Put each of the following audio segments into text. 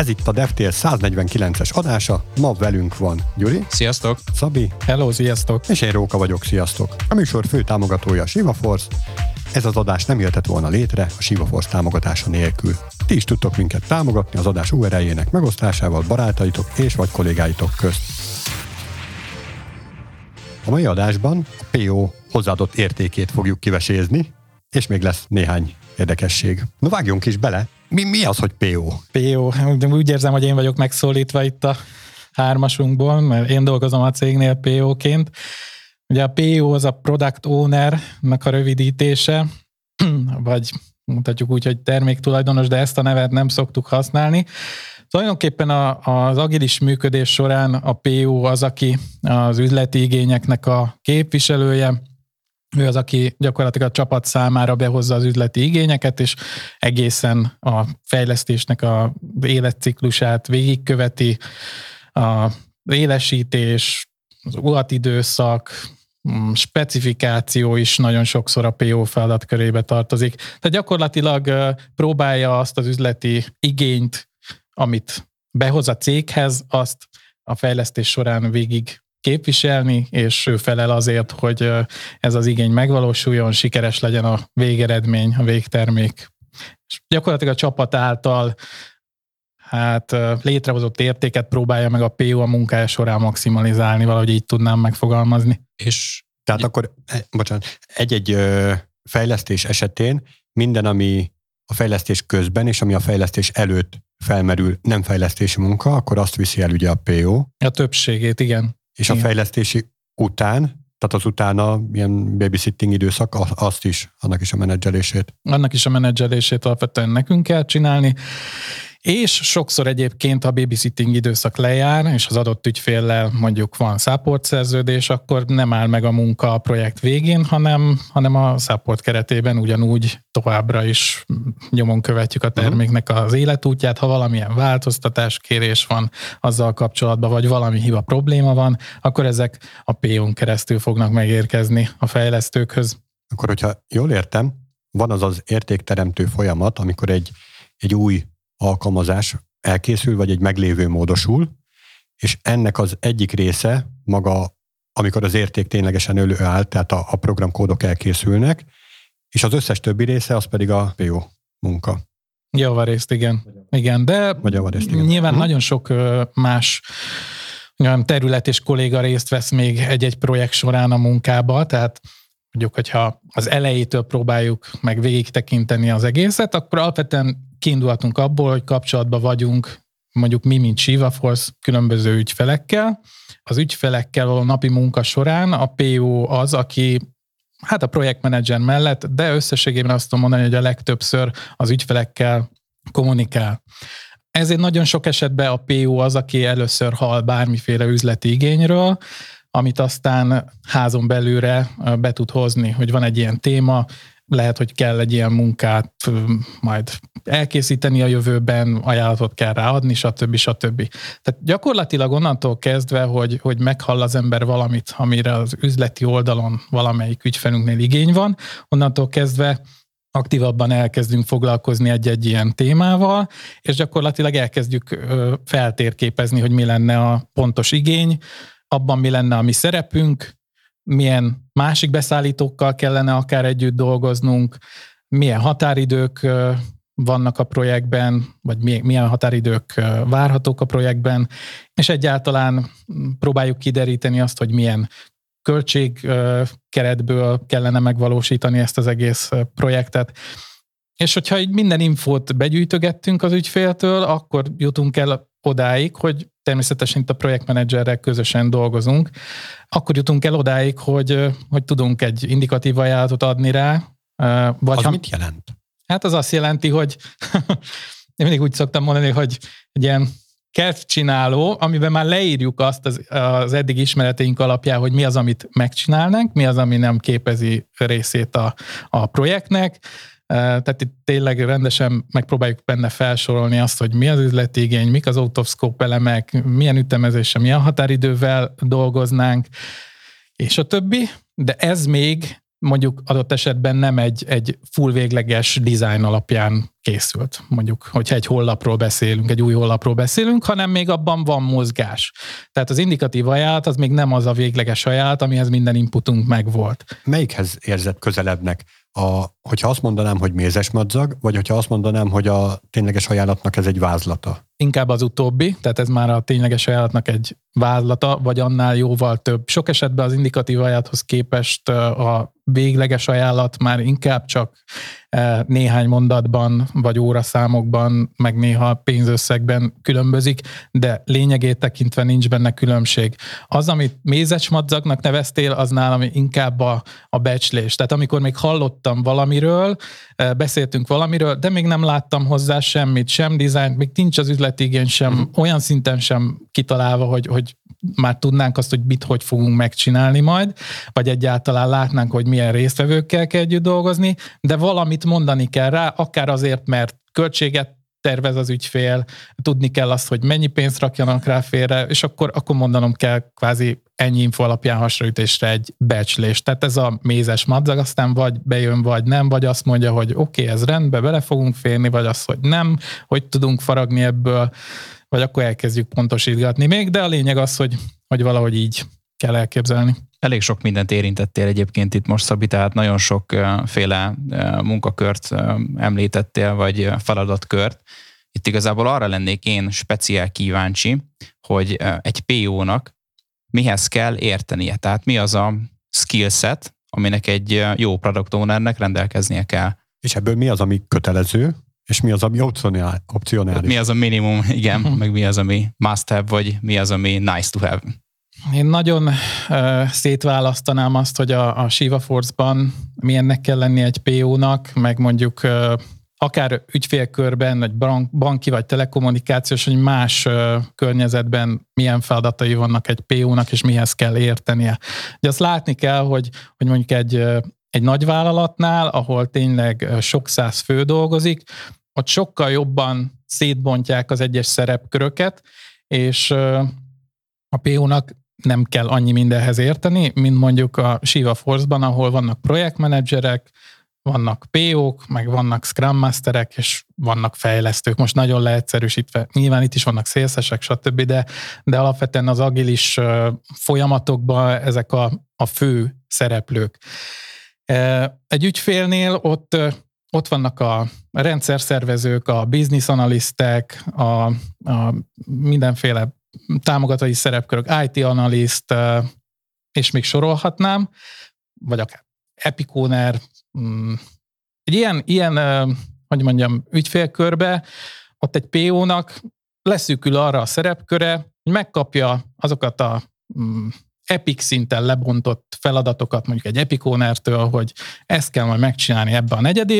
Ez itt a DevTales 149-es adása, ma velünk van Gyuri, Sziasztok! Szabi, Hello, sziasztok! és én Róka vagyok, sziasztok! A műsor fő támogatója a Shiva Force, ez az adás nem jöhetett volna létre a Shiva Force támogatása nélkül. Ti is tudtok minket támogatni az adás URL-jének megosztásával barátaitok és vagy kollégáitok közt. A mai adásban a PO hozzáadott értékét fogjuk kivesézni, és még lesz néhány érdekesség. No vágjunk is bele. Mi, mi az, hogy PO? PO, de úgy érzem, hogy én vagyok megszólítva itt a hármasunkból, mert én dolgozom a cégnél PO-ként. Ugye a PO az a Product Owner-nak a rövidítése, vagy mutatjuk úgy, hogy terméktulajdonos, de ezt a nevet nem szoktuk használni. Tulajdonképpen a, az agilis működés során a PO az, aki az üzleti igényeknek a képviselője, ő az, aki gyakorlatilag a csapat számára behozza az üzleti igényeket, és egészen a fejlesztésnek a életciklusát végigköveti, a élesítés, az ulatidőszak, mm, specifikáció is nagyon sokszor a PO feladat körébe tartozik. Tehát gyakorlatilag próbálja azt az üzleti igényt, amit behoz a céghez, azt a fejlesztés során végig képviselni, és ő felel azért, hogy ez az igény megvalósuljon, sikeres legyen a végeredmény, a végtermék. És gyakorlatilag a csapat által hát létrehozott értéket próbálja meg a PO a munkája során maximalizálni, valahogy így tudnám megfogalmazni. És tehát akkor, e, bocsánat, egy-egy fejlesztés esetén minden, ami a fejlesztés közben és ami a fejlesztés előtt felmerül nem fejlesztési munka, akkor azt viszi el ugye a PO. A többségét, igen. És Igen. a fejlesztési után, tehát az utána ilyen babysitting időszak, azt is, annak is a menedzselését. Annak is a menedzselését alapvetően nekünk kell csinálni, és sokszor egyébként a babysitting időszak lejár, és az adott ügyféllel mondjuk van support szerződés, akkor nem áll meg a munka a projekt végén, hanem, hanem a support keretében ugyanúgy továbbra is nyomon követjük a terméknek az életútját, ha valamilyen változtatás, kérés van azzal kapcsolatban, vagy valami hiba probléma van, akkor ezek a PO-n keresztül fognak megérkezni a fejlesztőkhöz. Akkor, hogyha jól értem, van az az értékteremtő folyamat, amikor egy, egy új alkalmazás elkészül, vagy egy meglévő módosul, és ennek az egyik része maga, amikor az érték ténylegesen előáll, tehát a, a programkódok elkészülnek, és az összes többi része az pedig a PO munka. Javarészt, igen. Igen, de javarészt, igen. nyilván Hm. nagyon sok más olyan terület és kolléga részt vesz még egy-egy projekt során a munkába, tehát mondjuk, hogyha az elejétől próbáljuk meg végig tekinteni az egészet, akkor alapvetően kiindulhatunk abból, hogy kapcsolatban vagyunk mondjuk mi, mint Shiva Force, különböző ügyfelekkel. Az ügyfelekkel való napi munka során a PO az, aki hát a projektmenedzser mellett, de összességében azt tudom mondani, hogy a legtöbbször az ügyfelekkel kommunikál. Ezért nagyon sok esetben a PO az, aki először hall bármiféle üzleti igényről, amit aztán házon belülre be tud hozni, hogy van egy ilyen téma, lehet, hogy kell egy ilyen munkát majd elkészíteni a jövőben, ajánlatot kell ráadni, stb. stb. Tehát gyakorlatilag onnantól kezdve, hogy, hogy meghall az ember valamit, amire az üzleti oldalon valamelyik ügyfelünknél igény van, onnantól kezdve aktívabban elkezdünk foglalkozni egy-egy ilyen témával, és gyakorlatilag elkezdjük feltérképezni, hogy mi lenne a pontos igény, abban mi lenne a mi szerepünk, milyen másik beszállítókkal kellene akár együtt dolgoznunk, milyen határidők vannak a projektben, vagy milyen határidők várhatók a projektben, és egyáltalán próbáljuk kideríteni azt, hogy milyen költségkeretből kellene megvalósítani ezt az egész projektet. És hogyha így minden infót begyűjtögettünk az ügyféltől, akkor jutunk el odáig, hogy természetesen itt a projektmenedzserrel közösen dolgozunk, akkor jutunk el odáig, hogy, hogy tudunk egy indikatív ajánlatot adni rá. Vagy az ha, mit jelent? Hát az azt jelenti, hogy én mindig úgy szoktam mondani, hogy egy ilyen csináló, amiben már leírjuk azt az, az eddig ismereteink alapján, hogy mi az, amit megcsinálnánk, mi az, ami nem képezi részét a, a projektnek, tehát itt tényleg rendesen megpróbáljuk benne felsorolni azt, hogy mi az üzleti igény, mik az out of scope elemek, milyen ütemezéssel, milyen határidővel dolgoznánk, és a többi, de ez még mondjuk adott esetben nem egy, egy full végleges design alapján készült, mondjuk, hogyha egy hollapról beszélünk, egy új hollapról beszélünk, hanem még abban van mozgás. Tehát az indikatív ajánlat az még nem az a végleges ajánlat, amihez minden inputunk megvolt. Melyikhez érzett közelebbnek? A, hogyha azt mondanám, hogy mézes madzag, vagy hogyha azt mondanám, hogy a tényleges ajánlatnak ez egy vázlata? Inkább az utóbbi, tehát ez már a tényleges ajánlatnak egy vázlata, vagy annál jóval több. Sok esetben az indikatív ajánlathoz képest a végleges ajánlat már inkább csak néhány mondatban, vagy óraszámokban, meg néha pénzösszegben különbözik, de lényegét tekintve nincs benne különbség. Az, amit mézecsmadzagnak neveztél, az nálam inkább a, a becslés. Tehát amikor még hallottam valamiről, beszéltünk valamiről, de még nem láttam hozzá semmit, sem dizájnt, még nincs az üzletigény sem, uh-huh. olyan szinten sem kitalálva, hogy, hogy már tudnánk azt, hogy mit hogy fogunk megcsinálni majd, vagy egyáltalán látnánk, hogy milyen résztvevőkkel kell együtt dolgozni, de valamit mondani kell rá, akár azért, mert költséget tervez az ügyfél, tudni kell azt, hogy mennyi pénzt rakjanak rá félre, és akkor, akkor mondanom kell kvázi ennyi info alapján hasraütésre egy becslés. Tehát ez a mézes madzag, aztán vagy bejön, vagy nem, vagy azt mondja, hogy oké, okay, ez rendben, bele fogunk férni, vagy az, hogy nem, hogy tudunk faragni ebből vagy akkor elkezdjük pontosítgatni még, de a lényeg az, hogy, hogy valahogy így kell elképzelni. Elég sok mindent érintettél egyébként itt most, Szabi, tehát nagyon sokféle munkakört említettél, vagy feladatkört. Itt igazából arra lennék én speciál kíváncsi, hogy egy PO-nak mihez kell értenie. Tehát mi az a skillset, aminek egy jó product ownernek rendelkeznie kell. És ebből mi az, ami kötelező, és mi az, ami opcionális? Mi az a minimum, igen, uh-huh. meg mi az, ami must have, vagy mi az, ami nice to have. Én nagyon uh, szétválasztanám azt, hogy a, a Shiva Force-ban milyennek kell lenni egy PO-nak, meg mondjuk uh, akár ügyfélkörben, vagy banki vagy telekommunikációs, vagy más uh, környezetben milyen feladatai vannak egy PO-nak, és mihez kell értenie. Ugye azt látni kell, hogy, hogy mondjuk egy, egy nagy vállalatnál, ahol tényleg sok száz fő dolgozik, ott sokkal jobban szétbontják az egyes szerepköröket, és a PO-nak nem kell annyi mindenhez érteni, mint mondjuk a Shiva Force-ban, ahol vannak projektmenedzserek, vannak PO-k, meg vannak Scrum Masterek, és vannak fejlesztők. Most nagyon leegyszerűsítve, nyilván itt is vannak szélszesek, stb., de, de alapvetően az agilis folyamatokban ezek a, a fő szereplők. Egy ügyfélnél ott ott vannak a rendszerszervezők, a business analisztek, a, a mindenféle támogatói szerepkörök, IT analiszt, és még sorolhatnám, vagy akár Epicóner. Mm, egy ilyen, ilyen, hogy mondjam, ügyfélkörbe, ott egy PO-nak leszűkül arra a szerepköre, hogy megkapja azokat a mm, epic szinten lebontott feladatokat mondjuk egy epikónertől, hogy ezt kell majd megcsinálni ebbe a negyed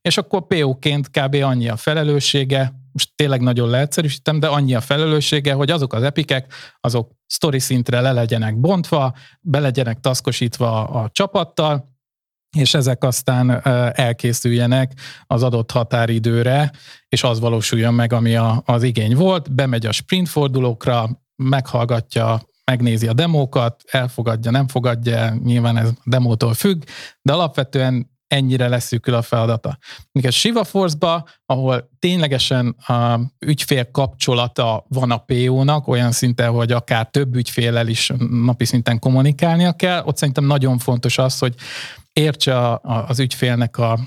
és akkor PO-ként kb. annyi a felelőssége, most tényleg nagyon leegyszerűsítem, de annyi a felelőssége, hogy azok az epikek, azok story szintre le legyenek bontva, be legyenek taszkosítva a csapattal, és ezek aztán elkészüljenek az adott határidőre, és az valósuljon meg, ami a, az igény volt. Bemegy a sprint fordulókra, meghallgatja megnézi a demókat, elfogadja, nem fogadja, nyilván ez a demótól függ, de alapvetően ennyire leszűkül a feladata. A Shiva Force-ba, ahol ténylegesen a ügyfél kapcsolata van a PO-nak, olyan szinten, hogy akár több ügyfélel is napi szinten kommunikálnia kell, ott szerintem nagyon fontos az, hogy értse a, az ügyfélnek a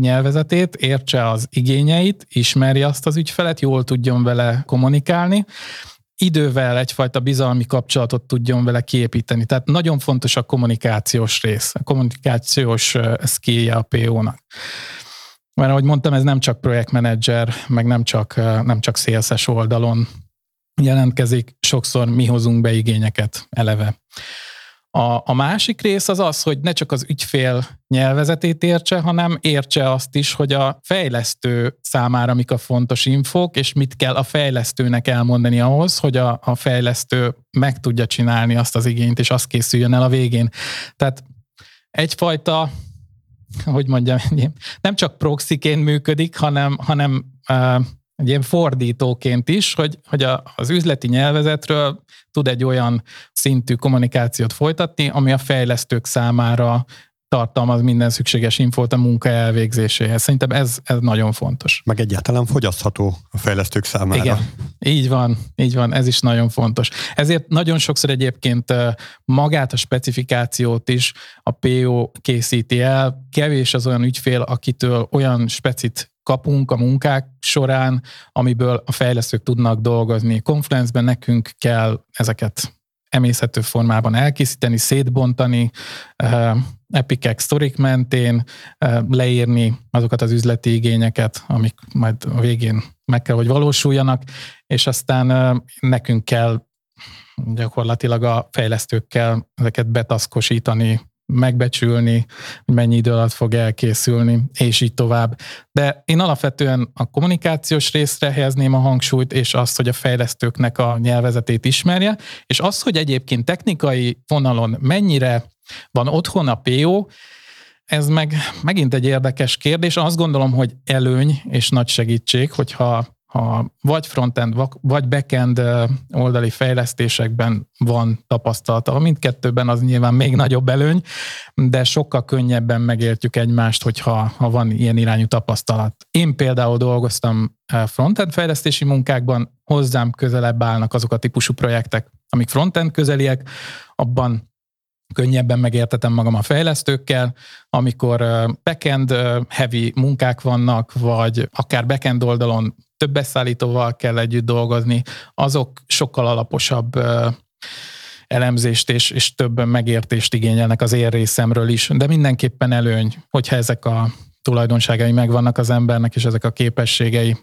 nyelvezetét, értse az igényeit, ismerje azt az ügyfelet, jól tudjon vele kommunikálni, idővel egyfajta bizalmi kapcsolatot tudjon vele kiépíteni. Tehát nagyon fontos a kommunikációs rész, a kommunikációs skillje a PO-nak. Mert ahogy mondtam, ez nem csak projektmenedzser, meg nem csak, nem csak szélszes oldalon jelentkezik, sokszor mi hozunk be igényeket eleve. A, a másik rész az az, hogy ne csak az ügyfél nyelvezetét értse, hanem értse azt is, hogy a fejlesztő számára mik a fontos infók, és mit kell a fejlesztőnek elmondani ahhoz, hogy a, a fejlesztő meg tudja csinálni azt az igényt, és az készüljön el a végén. Tehát egyfajta, hogy mondjam, nem csak proxiként működik, hanem, hanem egy ilyen fordítóként is, hogy, hogy a, az üzleti nyelvezetről tud egy olyan szintű kommunikációt folytatni, ami a fejlesztők számára tartalmaz minden szükséges infót a munka elvégzéséhez. Szerintem ez, ez nagyon fontos. Meg egyáltalán fogyasztható a fejlesztők számára. Igen, így van, így van, ez is nagyon fontos. Ezért nagyon sokszor egyébként magát a specifikációt is a PO készíti el. Kevés az olyan ügyfél, akitől olyan specit kapunk a munkák során, amiből a fejlesztők tudnak dolgozni. Confluence-ben nekünk kell ezeket emészhető formában elkészíteni, szétbontani, uh, Epic Storik mentén uh, leírni azokat az üzleti igényeket, amik majd a végén meg kell, hogy valósuljanak, és aztán uh, nekünk kell gyakorlatilag a fejlesztőkkel ezeket betaszkosítani, megbecsülni, mennyi idő alatt fog elkészülni, és így tovább. De én alapvetően a kommunikációs részre helyezném a hangsúlyt, és azt, hogy a fejlesztőknek a nyelvezetét ismerje, és az, hogy egyébként technikai vonalon mennyire van otthon a PO, ez meg megint egy érdekes kérdés. Azt gondolom, hogy előny és nagy segítség, hogyha ha vagy frontend, vagy backend oldali fejlesztésekben van tapasztalata. Mindkettőben az nyilván még nagyobb előny, de sokkal könnyebben megértjük egymást, hogyha ha van ilyen irányú tapasztalat. Én például dolgoztam frontend fejlesztési munkákban, hozzám közelebb állnak azok a típusú projektek, amik frontend közeliek, abban könnyebben megértetem magam a fejlesztőkkel, amikor backend heavy munkák vannak, vagy akár backend oldalon több beszállítóval kell együtt dolgozni, azok sokkal alaposabb elemzést és, és több megértést igényelnek az én részemről is, de mindenképpen előny, hogyha ezek a tulajdonságai megvannak az embernek, és ezek a képességei.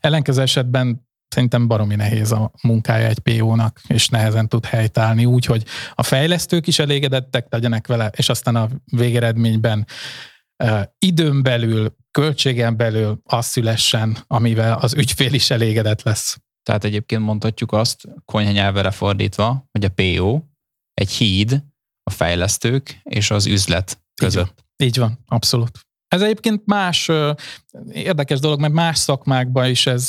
Ellenkező esetben szerintem baromi nehéz a munkája egy PO-nak, és nehezen tud helytállni úgy, hogy a fejlesztők is elégedettek legyenek vele, és aztán a végeredményben időn belül, költségen belül az szülessen, amivel az ügyfél is elégedett lesz. Tehát egyébként mondhatjuk azt, konyha nyelvere fordítva, hogy a PO egy híd a fejlesztők és az üzlet között. Így, így van, abszolút. Ez egyébként más érdekes dolog, mert más szakmákban is ez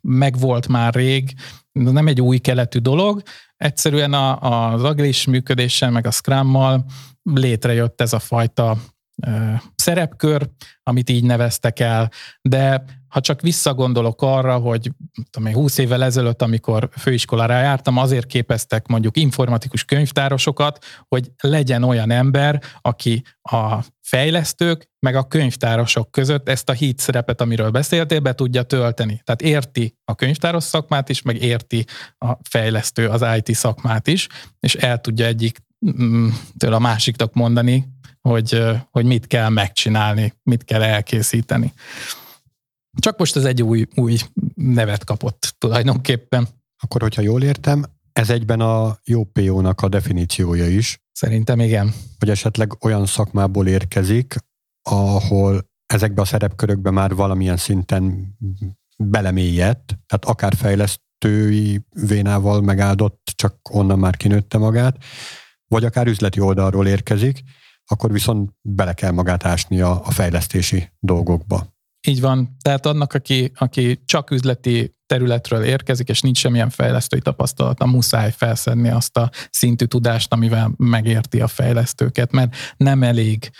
megvolt már rég, nem egy új keletű dolog. Egyszerűen a, az agilis működéssel, meg a Scrummal létrejött ez a fajta szerepkör, amit így neveztek el, de ha csak visszagondolok arra, hogy tudom én, 20 évvel ezelőtt, amikor főiskolára jártam, azért képeztek mondjuk informatikus könyvtárosokat, hogy legyen olyan ember, aki a fejlesztők, meg a könyvtárosok között ezt a híd szerepet, amiről beszéltél, be tudja tölteni. Tehát érti a könyvtáros szakmát is, meg érti a fejlesztő az IT szakmát is, és el tudja egyik mm, től a másiknak mondani, hogy, hogy mit kell megcsinálni, mit kell elkészíteni. Csak most ez egy új, új nevet kapott tulajdonképpen. Akkor, hogyha jól értem, ez egyben a jó PO-nak a definíciója is. Szerintem igen. Hogy esetleg olyan szakmából érkezik, ahol ezekbe a szerepkörökbe már valamilyen szinten belemélyedt, tehát akár fejlesztői vénával megáldott, csak onnan már kinőtte magát, vagy akár üzleti oldalról érkezik, akkor viszont bele kell magát ásni a, a fejlesztési dolgokba. Így van. Tehát annak, aki, aki csak üzleti területről érkezik, és nincs semmilyen fejlesztői tapasztalata, muszáj felszedni azt a szintű tudást, amivel megérti a fejlesztőket, mert nem elég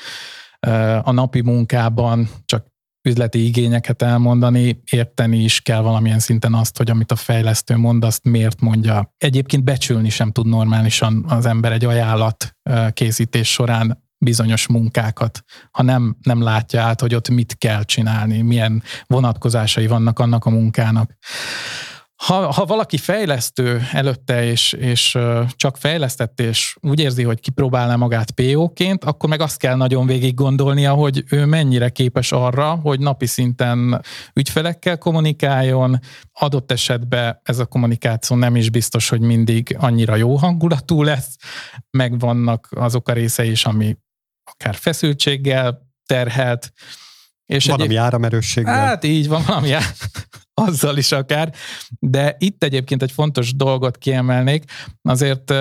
a napi munkában csak üzleti igényeket elmondani, érteni is kell valamilyen szinten azt, hogy amit a fejlesztő mond, azt miért mondja. Egyébként becsülni sem tud normálisan az ember egy ajánlat készítés során bizonyos munkákat, ha nem, nem látja át, hogy ott mit kell csinálni, milyen vonatkozásai vannak annak a munkának. Ha, ha valaki fejlesztő előtte, és, és csak fejlesztett, és úgy érzi, hogy kipróbálná magát PO-ként, akkor meg azt kell nagyon végig gondolnia, hogy ő mennyire képes arra, hogy napi szinten ügyfelekkel kommunikáljon, adott esetben ez a kommunikáció nem is biztos, hogy mindig annyira jó hangulatú lesz, meg vannak azok a részei is, ami akár feszültséggel terhelt. És valami egy, áramerősséggel. Hát így van, valami azzal is akár. De itt egyébként egy fontos dolgot kiemelnék. Azért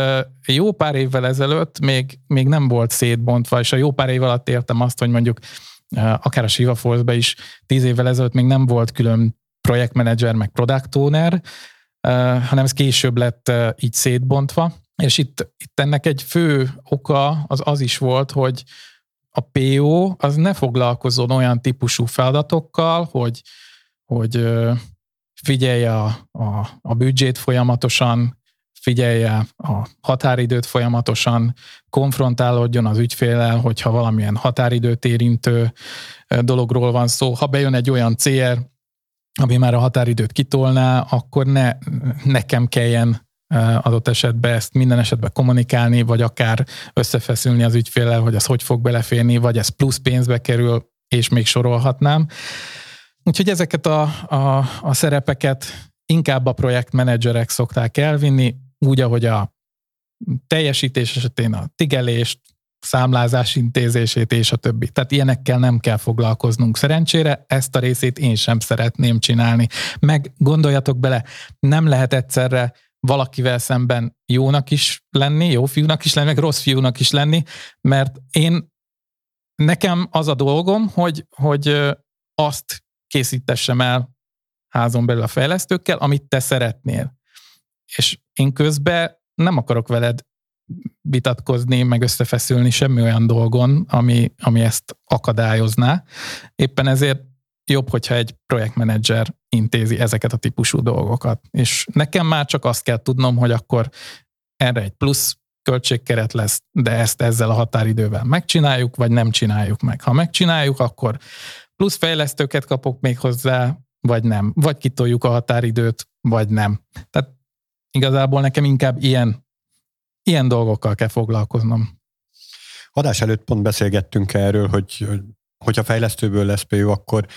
jó pár évvel ezelőtt még, még nem volt szétbontva, és a jó pár év alatt értem azt, hogy mondjuk akár a Shiva Force-be is tíz évvel ezelőtt még nem volt külön projektmenedzser, meg product owner, hanem ez később lett így szétbontva, És itt, itt ennek egy fő oka az az is volt, hogy a PO az ne foglalkozzon olyan típusú feladatokkal, hogy, hogy figyelje a, a, a büdzsét folyamatosan, figyelje a határidőt folyamatosan, konfrontálódjon az ügyfélel, hogyha valamilyen határidőt érintő dologról van szó. Ha bejön egy olyan CR, ami már a határidőt kitolná, akkor ne nekem kelljen adott esetben ezt minden esetben kommunikálni, vagy akár összefeszülni az ügyfélel, hogy az hogy fog beleférni, vagy ez plusz pénzbe kerül, és még sorolhatnám. Úgyhogy ezeket a, a, a szerepeket inkább a projektmenedzserek szokták elvinni, úgy, ahogy a teljesítés esetén a tigelést, számlázás intézését és a többi. Tehát ilyenekkel nem kell foglalkoznunk. Szerencsére ezt a részét én sem szeretném csinálni. Meg gondoljatok bele, nem lehet egyszerre valakivel szemben jónak is lenni, jó fiúnak is lenni, meg rossz fiúnak is lenni, mert én nekem az a dolgom, hogy, hogy azt készítessem el házon belül a fejlesztőkkel, amit te szeretnél. És én közben nem akarok veled vitatkozni, meg összefeszülni semmi olyan dolgon, ami, ami ezt akadályozná. Éppen ezért jobb, hogyha egy projektmenedzser intézi ezeket a típusú dolgokat. És nekem már csak azt kell tudnom, hogy akkor erre egy plusz költségkeret lesz, de ezt ezzel a határidővel megcsináljuk, vagy nem csináljuk meg. Ha megcsináljuk, akkor plusz fejlesztőket kapok még hozzá, vagy nem. Vagy kitoljuk a határidőt, vagy nem. Tehát igazából nekem inkább ilyen, ilyen dolgokkal kell foglalkoznom. Adás előtt pont beszélgettünk erről, hogy hogyha fejlesztőből lesz PO, akkor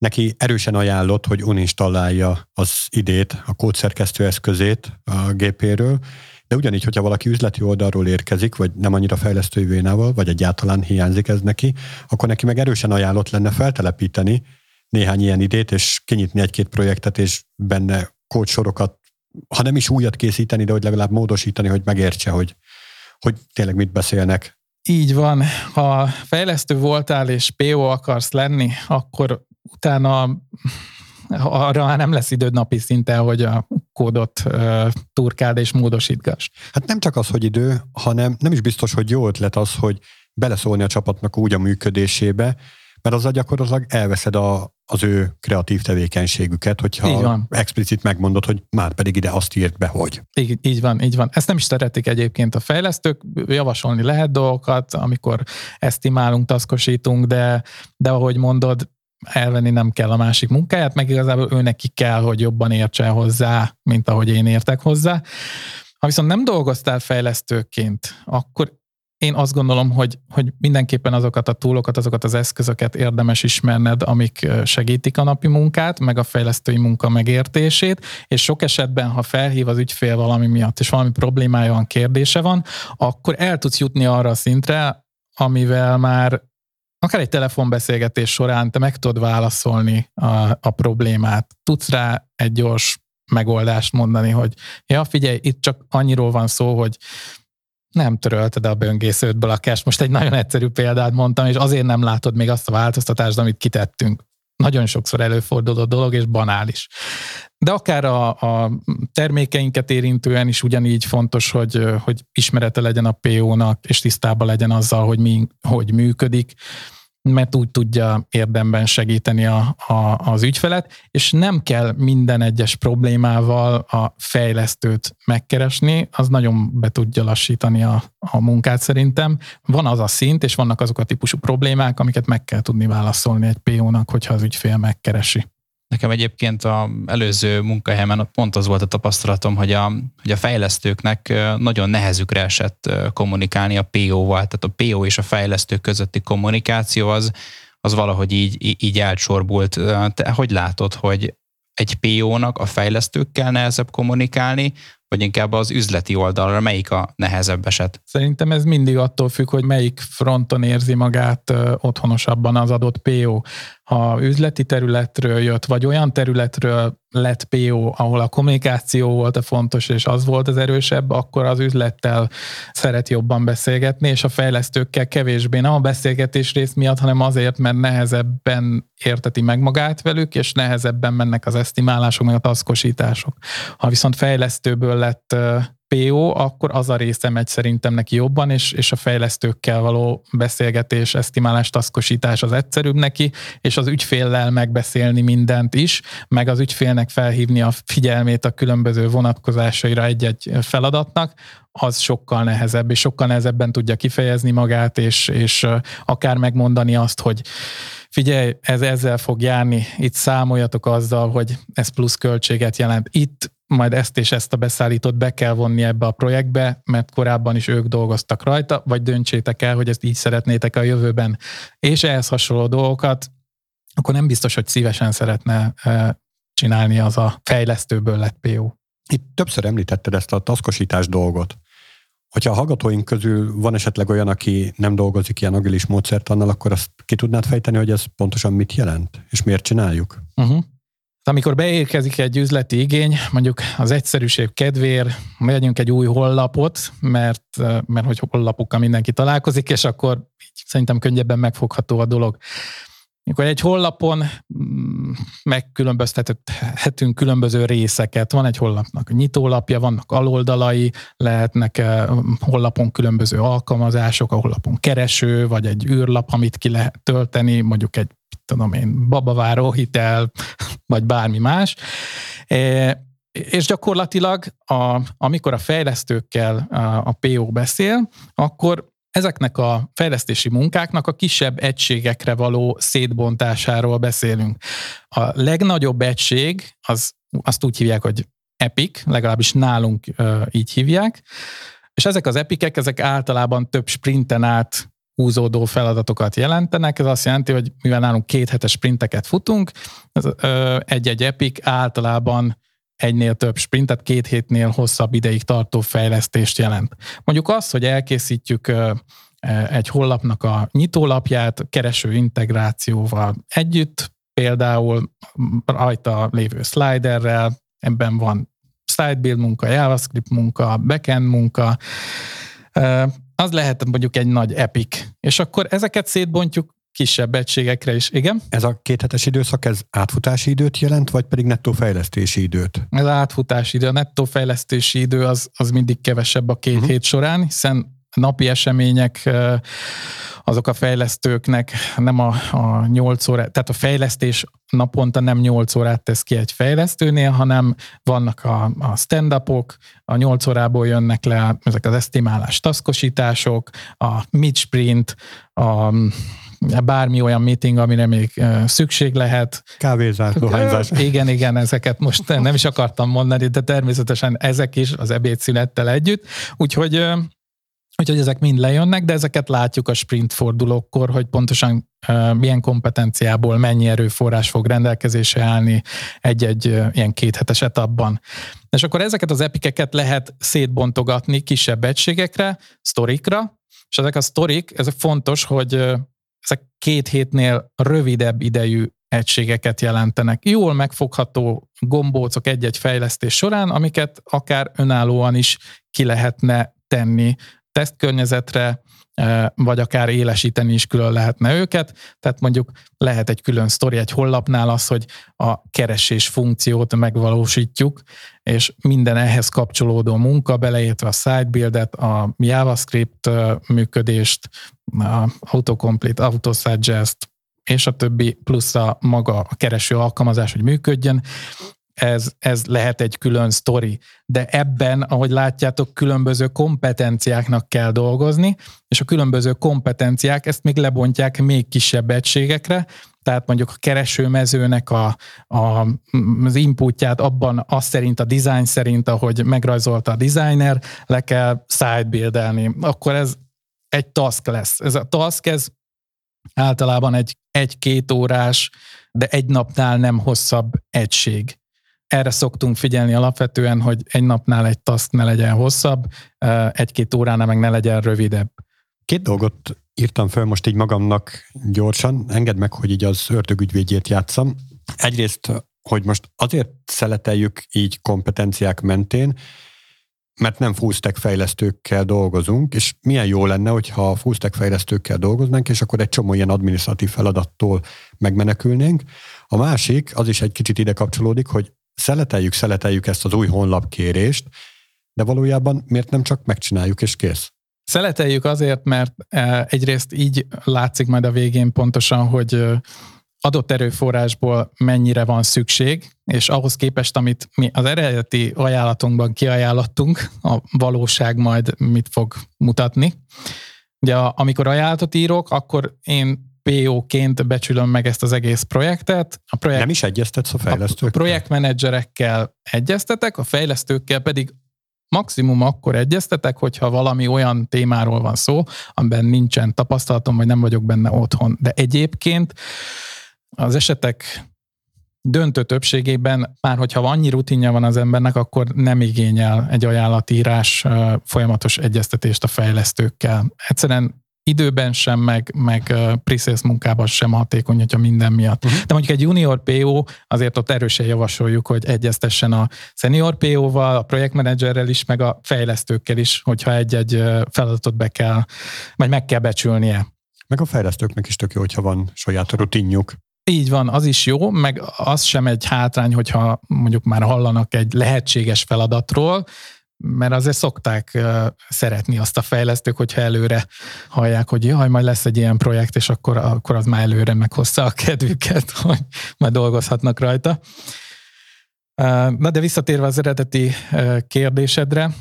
neki erősen ajánlott, hogy uninstallálja az idét, a kódszerkesztő eszközét a gépéről, de ugyanígy, hogyha valaki üzleti oldalról érkezik, vagy nem annyira fejlesztői vénával, vagy egyáltalán hiányzik ez neki, akkor neki meg erősen ajánlott lenne feltelepíteni néhány ilyen idét, és kinyitni egy-két projektet, és benne kódsorokat, ha nem is újat készíteni, de hogy legalább módosítani, hogy megértse, hogy, hogy tényleg mit beszélnek. Így van. Ha fejlesztő voltál és PO akarsz lenni, akkor utána arra már nem lesz időd napi szinten, hogy a kódot uh, turkáld és módosítgass. Hát nem csak az, hogy idő, hanem nem is biztos, hogy jó ötlet az, hogy beleszólni a csapatnak úgy a működésébe, mert azzal gyakorlatilag elveszed a, az ő kreatív tevékenységüket, hogyha explicit megmondod, hogy már pedig ide azt írt be, hogy. Így, így van, így van. Ezt nem is szeretik egyébként a fejlesztők, javasolni lehet dolgokat, amikor esztimálunk, taszkosítunk, de, de ahogy mondod, elvenni nem kell a másik munkáját, meg igazából ő neki kell, hogy jobban értse hozzá, mint ahogy én értek hozzá. Ha viszont nem dolgoztál fejlesztőként, akkor én azt gondolom, hogy, hogy mindenképpen azokat a túlokat, azokat az eszközöket érdemes ismerned, amik segítik a napi munkát, meg a fejlesztői munka megértését, és sok esetben, ha felhív az ügyfél valami miatt, és valami problémája van, kérdése van, akkor el tudsz jutni arra a szintre, amivel már akár egy telefonbeszélgetés során te meg tudod válaszolni a, a problémát, tudsz rá egy gyors megoldást mondani, hogy ja, figyelj, itt csak annyiról van szó, hogy nem törölted a böngésződből a cache. Most egy nagyon egyszerű példát mondtam, és azért nem látod még azt a változtatást, amit kitettünk. Nagyon sokszor előforduló dolog, és banális. De akár a, a termékeinket érintően is ugyanígy fontos, hogy, hogy ismerete legyen a PO-nak, és tisztában legyen azzal, hogy mi, hogy működik mert úgy tudja érdemben segíteni a, a, az ügyfelet, és nem kell minden egyes problémával a fejlesztőt megkeresni, az nagyon be tudja lassítani a, a munkát szerintem. Van az a szint, és vannak azok a típusú problémák, amiket meg kell tudni válaszolni egy PO-nak, hogyha az ügyfél megkeresi. Nekem egyébként a előző munkahelyemen pont az volt a tapasztalatom, hogy a, hogy a fejlesztőknek nagyon nehezükre esett kommunikálni a PO-val, tehát a PO és a fejlesztő közötti kommunikáció az, az valahogy így, így elcsorbult. Te hogy látod, hogy egy PO-nak a fejlesztőkkel nehezebb kommunikálni, vagy inkább az üzleti oldalra melyik a nehezebb eset? Szerintem ez mindig attól függ, hogy melyik fronton érzi magát otthonosabban az adott PO ha üzleti területről jött, vagy olyan területről lett PO, ahol a kommunikáció volt a fontos, és az volt az erősebb, akkor az üzlettel szeret jobban beszélgetni, és a fejlesztőkkel kevésbé, nem a beszélgetés rész miatt, hanem azért, mert nehezebben érteti meg magát velük, és nehezebben mennek az esztimálások, meg a taszkosítások. Ha viszont fejlesztőből lett PO, akkor az a része megy szerintem neki jobban, és, és a fejlesztőkkel való beszélgetés, esztimálás, taszkosítás az egyszerűbb neki, és az ügyféllel megbeszélni mindent is, meg az ügyfélnek felhívni a figyelmét a különböző vonatkozásaira egy-egy feladatnak, az sokkal nehezebb, és sokkal nehezebben tudja kifejezni magát, és, és akár megmondani azt, hogy figyelj, ez ezzel fog járni, itt számoljatok azzal, hogy ez plusz költséget jelent. Itt majd ezt és ezt a beszállítót be kell vonni ebbe a projektbe, mert korábban is ők dolgoztak rajta, vagy döntsétek el, hogy ezt így szeretnétek a jövőben, és ehhez hasonló dolgokat, akkor nem biztos, hogy szívesen szeretne csinálni az a fejlesztőből lett PO. Itt többször említetted ezt a taszkosítás dolgot. Hogyha a hallgatóink közül van esetleg olyan, aki nem dolgozik ilyen agilis módszertannal, akkor azt ki tudnád fejteni, hogy ez pontosan mit jelent, és miért csináljuk? Uh-huh. Amikor beérkezik egy üzleti igény, mondjuk az egyszerűség kedvéért megyünk egy új hollapot, mert, mert hogy hollapokkal mindenki találkozik, és akkor így szerintem könnyebben megfogható a dolog. Amikor egy hollapon mm, megkülönböztethetünk különböző részeket, van egy hollapnak nyitólapja, vannak aloldalai, lehetnek eh, hollapon különböző alkalmazások, a hollapon kereső, vagy egy űrlap, amit ki lehet tölteni, mondjuk egy tudom én, babaváró hitel, vagy bármi más. E, és gyakorlatilag, a, amikor a fejlesztőkkel a, a PO beszél, akkor ezeknek a fejlesztési munkáknak a kisebb egységekre való szétbontásáról beszélünk. A legnagyobb egység, az, azt úgy hívják, hogy Epic, legalábbis nálunk uh, így hívják, és ezek az epikek, ezek általában több sprinten át húzódó feladatokat jelentenek. Ez azt jelenti, hogy mivel nálunk két hetes sprinteket futunk, egy-egy epic általában egynél több sprint, tehát két hétnél hosszabb ideig tartó fejlesztést jelent. Mondjuk az, hogy elkészítjük egy hollapnak a nyitólapját kereső integrációval együtt, például rajta lévő sliderrel, ebben van site build munka, JavaScript munka, backend munka, az lehet mondjuk egy nagy epic. És akkor ezeket szétbontjuk kisebb egységekre is, igen. Ez a kéthetes időszak, ez átfutási időt jelent, vagy pedig nettó fejlesztési időt? Ez átfutási idő. A nettó fejlesztési idő az, az mindig kevesebb a két uh-huh. hét során, hiszen napi események azok a fejlesztőknek nem a, a 8 óra, tehát a fejlesztés naponta nem 8 órát tesz ki egy fejlesztőnél, hanem vannak a, a stand-upok, a 8 órából jönnek le ezek az esztimálás taszkosítások, a mid-sprint, a bármi olyan meeting, amire még szükség lehet. Kávézás, dohányzás. Igen, igen, ezeket most nem is akartam mondani, de természetesen ezek is az ebédszünettel együtt. Úgyhogy Úgyhogy ezek mind lejönnek, de ezeket látjuk a sprint fordulókkor, hogy pontosan milyen kompetenciából mennyi erőforrás fog rendelkezésre állni egy-egy ilyen kéthetes etapban. És akkor ezeket az epikeket lehet szétbontogatni kisebb egységekre, sztorikra, és ezek a sztorik, ezek fontos, hogy ezek két hétnél rövidebb idejű egységeket jelentenek. Jól megfogható gombócok egy-egy fejlesztés során, amiket akár önállóan is ki lehetne tenni tesztkörnyezetre, e, vagy akár élesíteni is külön lehetne őket. Tehát mondjuk lehet egy külön sztori egy hollapnál az, hogy a keresés funkciót megvalósítjuk, és minden ehhez kapcsolódó munka, beleértve a sitebuildet, a JavaScript e, működést, a autocomplete, autosuggest, és a többi, plusz a maga a kereső alkalmazás, hogy működjön ez, ez lehet egy külön sztori. De ebben, ahogy látjátok, különböző kompetenciáknak kell dolgozni, és a különböző kompetenciák ezt még lebontják még kisebb egységekre, tehát mondjuk a keresőmezőnek a, a, az inputját abban az szerint, a design szerint, ahogy megrajzolta a designer, le kell sidebuildelni. Akkor ez egy task lesz. Ez a task, ez általában egy egy-két órás, de egy napnál nem hosszabb egység erre szoktunk figyelni alapvetően, hogy egy napnál egy task ne legyen hosszabb, egy-két óránál meg ne legyen rövidebb. Két dolgot írtam föl most így magamnak gyorsan, engedd meg, hogy így az ördögügyvédjét játszam. Egyrészt, hogy most azért szeleteljük így kompetenciák mentén, mert nem fullstack fejlesztőkkel dolgozunk, és milyen jó lenne, hogyha fullstack fejlesztőkkel dolgoznánk, és akkor egy csomó ilyen adminisztratív feladattól megmenekülnénk. A másik, az is egy kicsit ide kapcsolódik, hogy szeleteljük, szeleteljük ezt az új honlapkérést, de valójában miért nem csak megcsináljuk és kész? Szeleteljük azért, mert e, egyrészt így látszik majd a végén pontosan, hogy adott erőforrásból mennyire van szükség, és ahhoz képest, amit mi az eredeti ajánlatunkban kiajánlottunk, a valóság majd mit fog mutatni. Ugye amikor ajánlatot írok, akkor én PO-ként becsülöm meg ezt az egész projektet. A projekt, Nem is egyeztetsz a fejlesztőkkel? A projektmenedzserekkel egyeztetek, a fejlesztőkkel pedig maximum akkor egyeztetek, hogyha valami olyan témáról van szó, amiben nincsen tapasztalatom, vagy nem vagyok benne otthon. De egyébként az esetek döntő többségében, már hogyha annyi rutinja van az embernek, akkor nem igényel egy ajánlatírás folyamatos egyeztetést a fejlesztőkkel. Egyszerűen időben sem, meg, meg pre munkában sem hatékony, hogyha minden miatt. Uh-huh. De mondjuk egy junior PO, azért ott erősen javasoljuk, hogy egyeztessen a senior PO-val, a projektmenedzserrel is, meg a fejlesztőkkel is, hogyha egy-egy feladatot be kell, vagy meg kell becsülnie. Meg a fejlesztőknek is tök jó, hogyha van saját rutinjuk. Így van, az is jó, meg az sem egy hátrány, hogyha mondjuk már hallanak egy lehetséges feladatról, mert azért szokták szeretni azt a fejlesztők, hogyha előre hallják, hogy jaj, majd lesz egy ilyen projekt, és akkor, akkor az már előre meghozza a kedvüket, hogy majd dolgozhatnak rajta. Na de visszatérve az eredeti kérdésedre,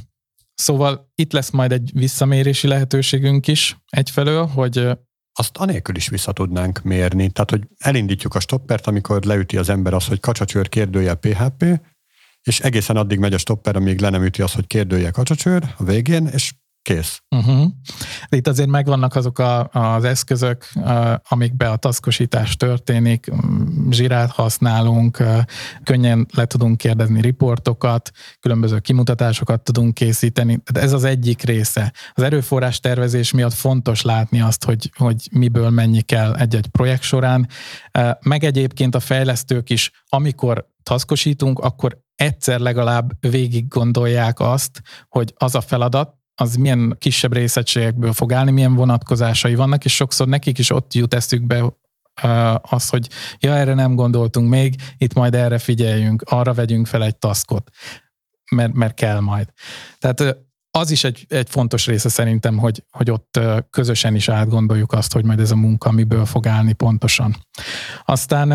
szóval itt lesz majd egy visszamérési lehetőségünk is egyfelől, hogy azt anélkül is vissza tudnánk mérni. Tehát, hogy elindítjuk a stoppert, amikor leüti az ember az, hogy kacsacsőr kérdője PHP, és egészen addig megy a stopper, amíg le nem üti az, hogy kérdője kacsacsőr a végén, és kész. Uh-huh. Itt azért megvannak azok a, az eszközök, amikbe a taszkosítás történik, zsirát használunk, könnyen le tudunk kérdezni riportokat, különböző kimutatásokat tudunk készíteni. Ez az egyik része. Az erőforrás tervezés miatt fontos látni azt, hogy, hogy miből mennyi kell egy-egy projekt során. Meg egyébként a fejlesztők is, amikor taszkosítunk, akkor egyszer legalább végig gondolják azt, hogy az a feladat, az milyen kisebb részegységekből fog állni, milyen vonatkozásai vannak, és sokszor nekik is ott jut eszükbe az, hogy ja, erre nem gondoltunk még, itt majd erre figyeljünk, arra vegyünk fel egy taszkot, mert, mert kell majd. Tehát az is egy, egy fontos része szerintem, hogy, hogy ott közösen is átgondoljuk azt, hogy majd ez a munka miből fog állni pontosan. Aztán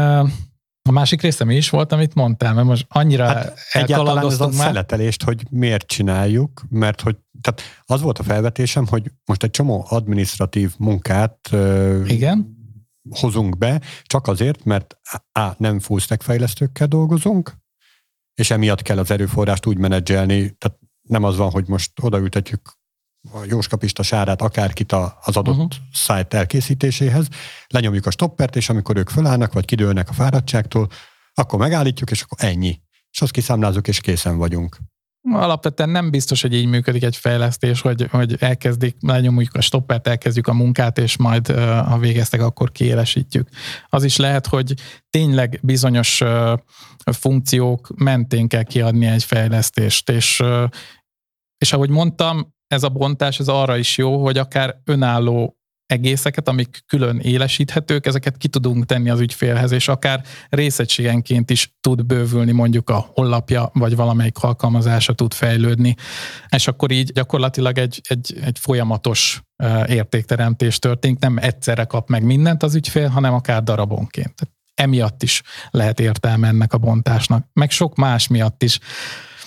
a másik része mi is volt, amit mondtál, mert most annyira hát egyáltalán ez a már. szeletelést, hogy miért csináljuk, mert hogy tehát az volt a felvetésem, hogy most egy csomó administratív munkát Igen? hozunk be, csak azért, mert A. nem full fejlesztőkkel dolgozunk, és emiatt kell az erőforrást úgy menedzselni, tehát nem az van, hogy most odaültetjük a Jóska Pista sárát, akárkit az adott uh-huh. szájt elkészítéséhez, lenyomjuk a stoppert, és amikor ők fölállnak, vagy kidőlnek a fáradtságtól, akkor megállítjuk, és akkor ennyi. És azt kiszámlázunk, és készen vagyunk. Alapvetően nem biztos, hogy így működik egy fejlesztés, hogy, hogy elkezdik, lenyomjuk a stoppert, elkezdjük a munkát, és majd ha végeztek, akkor kiélesítjük. Az is lehet, hogy tényleg bizonyos funkciók mentén kell kiadni egy fejlesztést, és, és ahogy mondtam, ez a bontás ez arra is jó, hogy akár önálló egészeket, amik külön élesíthetők, ezeket ki tudunk tenni az ügyfélhez, és akár részegységenként is tud bővülni mondjuk a honlapja, vagy valamelyik alkalmazása tud fejlődni, és akkor így gyakorlatilag egy, egy, egy folyamatos értékteremtés történik, nem egyszerre kap meg mindent az ügyfél, hanem akár darabonként. Emiatt is lehet értelme ennek a bontásnak, meg sok más miatt is.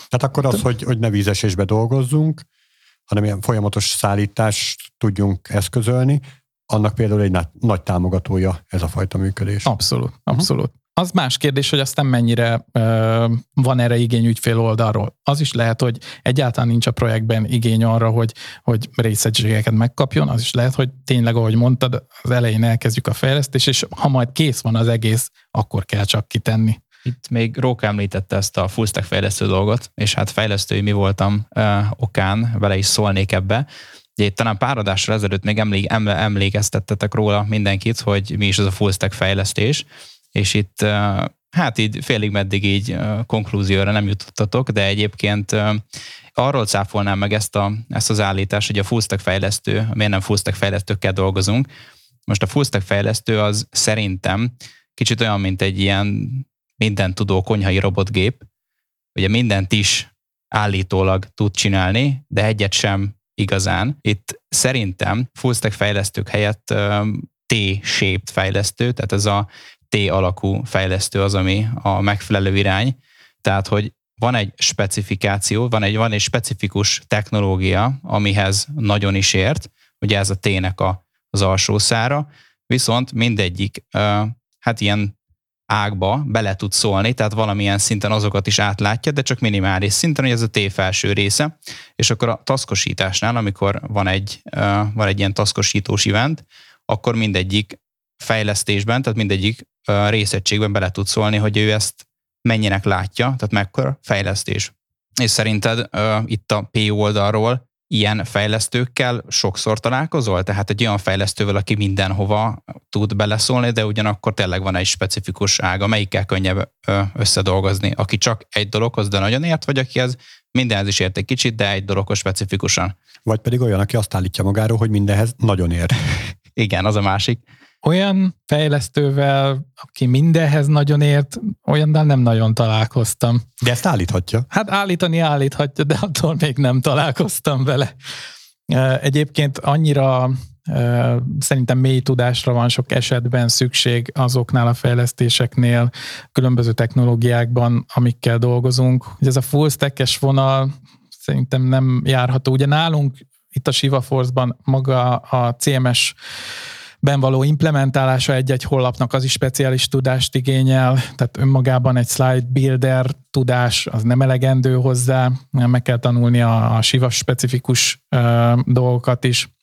Tehát akkor az, hogy, hogy ne vízesésbe dolgozzunk, hanem ilyen folyamatos szállítást tudjunk eszközölni, annak például egy nagy, támogatója ez a fajta működés. Abszolút, mhm. abszolút. Uh-huh. Az más kérdés, hogy aztán mennyire ö, van erre igény ügyfél oldalról. Az is lehet, hogy egyáltalán nincs a projektben igény arra, hogy, hogy részegységeket megkapjon, az is lehet, hogy tényleg, ahogy mondtad, az elején elkezdjük a fejlesztést, és ha majd kész van az egész, akkor kell csak kitenni. Itt még Róka említette ezt a fullstack fejlesztő dolgot, és hát fejlesztői mi voltam uh, okán, vele is szólnék ebbe. Ugye talán pár adásra ezelőtt még emlék, emlékeztettetek róla mindenkit, hogy mi is az a fullstack fejlesztés, és itt uh, hát így félig meddig így uh, konklúzióra nem jutottatok, de egyébként uh, arról cáfolnám meg ezt, a, ezt az állítást, hogy a fullstack fejlesztő, miért nem fullstack fejlesztőkkel dolgozunk. Most a fullstack fejlesztő az szerintem kicsit olyan, mint egy ilyen minden tudó konyhai robotgép, ugye mindent is állítólag tud csinálni, de egyet sem igazán. Itt szerintem full stack fejlesztők helyett T-shaped fejlesztő, tehát ez a T alakú fejlesztő az, ami a megfelelő irány. Tehát, hogy van egy specifikáció, van egy, van egy specifikus technológia, amihez nagyon is ért, ugye ez a T-nek a, az alsó szára, viszont mindegyik hát ilyen ágba bele tud szólni, tehát valamilyen szinten azokat is átlátja, de csak minimális szinten, hogy ez a T felső része, és akkor a taszkosításnál, amikor van egy, van egy ilyen taszkosítós event, akkor mindegyik fejlesztésben, tehát mindegyik részegységben bele tud szólni, hogy ő ezt mennyinek látja, tehát mekkora fejlesztés. És szerinted itt a P oldalról ilyen fejlesztőkkel sokszor találkozol? Tehát egy olyan fejlesztővel, aki mindenhova tud beleszólni, de ugyanakkor tényleg van egy specifikus ága, melyikkel könnyebb összedolgozni, aki csak egy dologhoz, de nagyon ért, vagy aki ez mindenhez is ért egy kicsit, de egy dologhoz specifikusan. Vagy pedig olyan, aki azt állítja magáról, hogy mindenhez nagyon ért. Igen, az a másik. Olyan fejlesztővel, aki mindenhez nagyon ért, olyannal nem nagyon találkoztam. De ezt állíthatja. Hát állítani állíthatja, de attól még nem találkoztam vele. Egyébként annyira szerintem mély tudásra van sok esetben szükség azoknál a fejlesztéseknél, különböző technológiákban, amikkel dolgozunk. Ez a full stack vonal szerintem nem járható. Ugye nálunk itt a Shiva Force-ban maga a CMS ben való implementálása egy-egy honlapnak az is speciális tudást igényel, tehát önmagában egy slide builder tudás az nem elegendő hozzá, meg kell tanulni a, a Shiva specifikus uh, dolgokat is.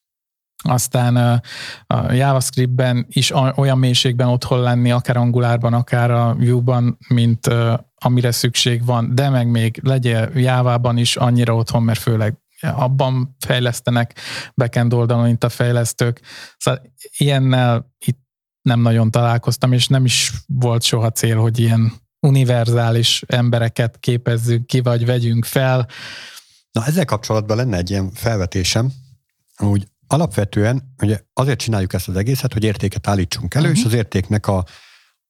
Aztán a JavaScriptben is olyan mélységben otthon lenni, akár Angulárban, akár a Vue-ban, mint amire szükség van, de meg még legyél Java-ban is annyira otthon, mert főleg abban fejlesztenek backend oldalon, mint a fejlesztők. Szóval ilyennel itt nem nagyon találkoztam, és nem is volt soha cél, hogy ilyen univerzális embereket képezzünk ki, vagy vegyünk fel. Na ezzel kapcsolatban lenne egy ilyen felvetésem, hogy alapvetően ugye azért csináljuk ezt az egészet, hogy értéket állítsunk elő, uh-huh. és az értéknek a,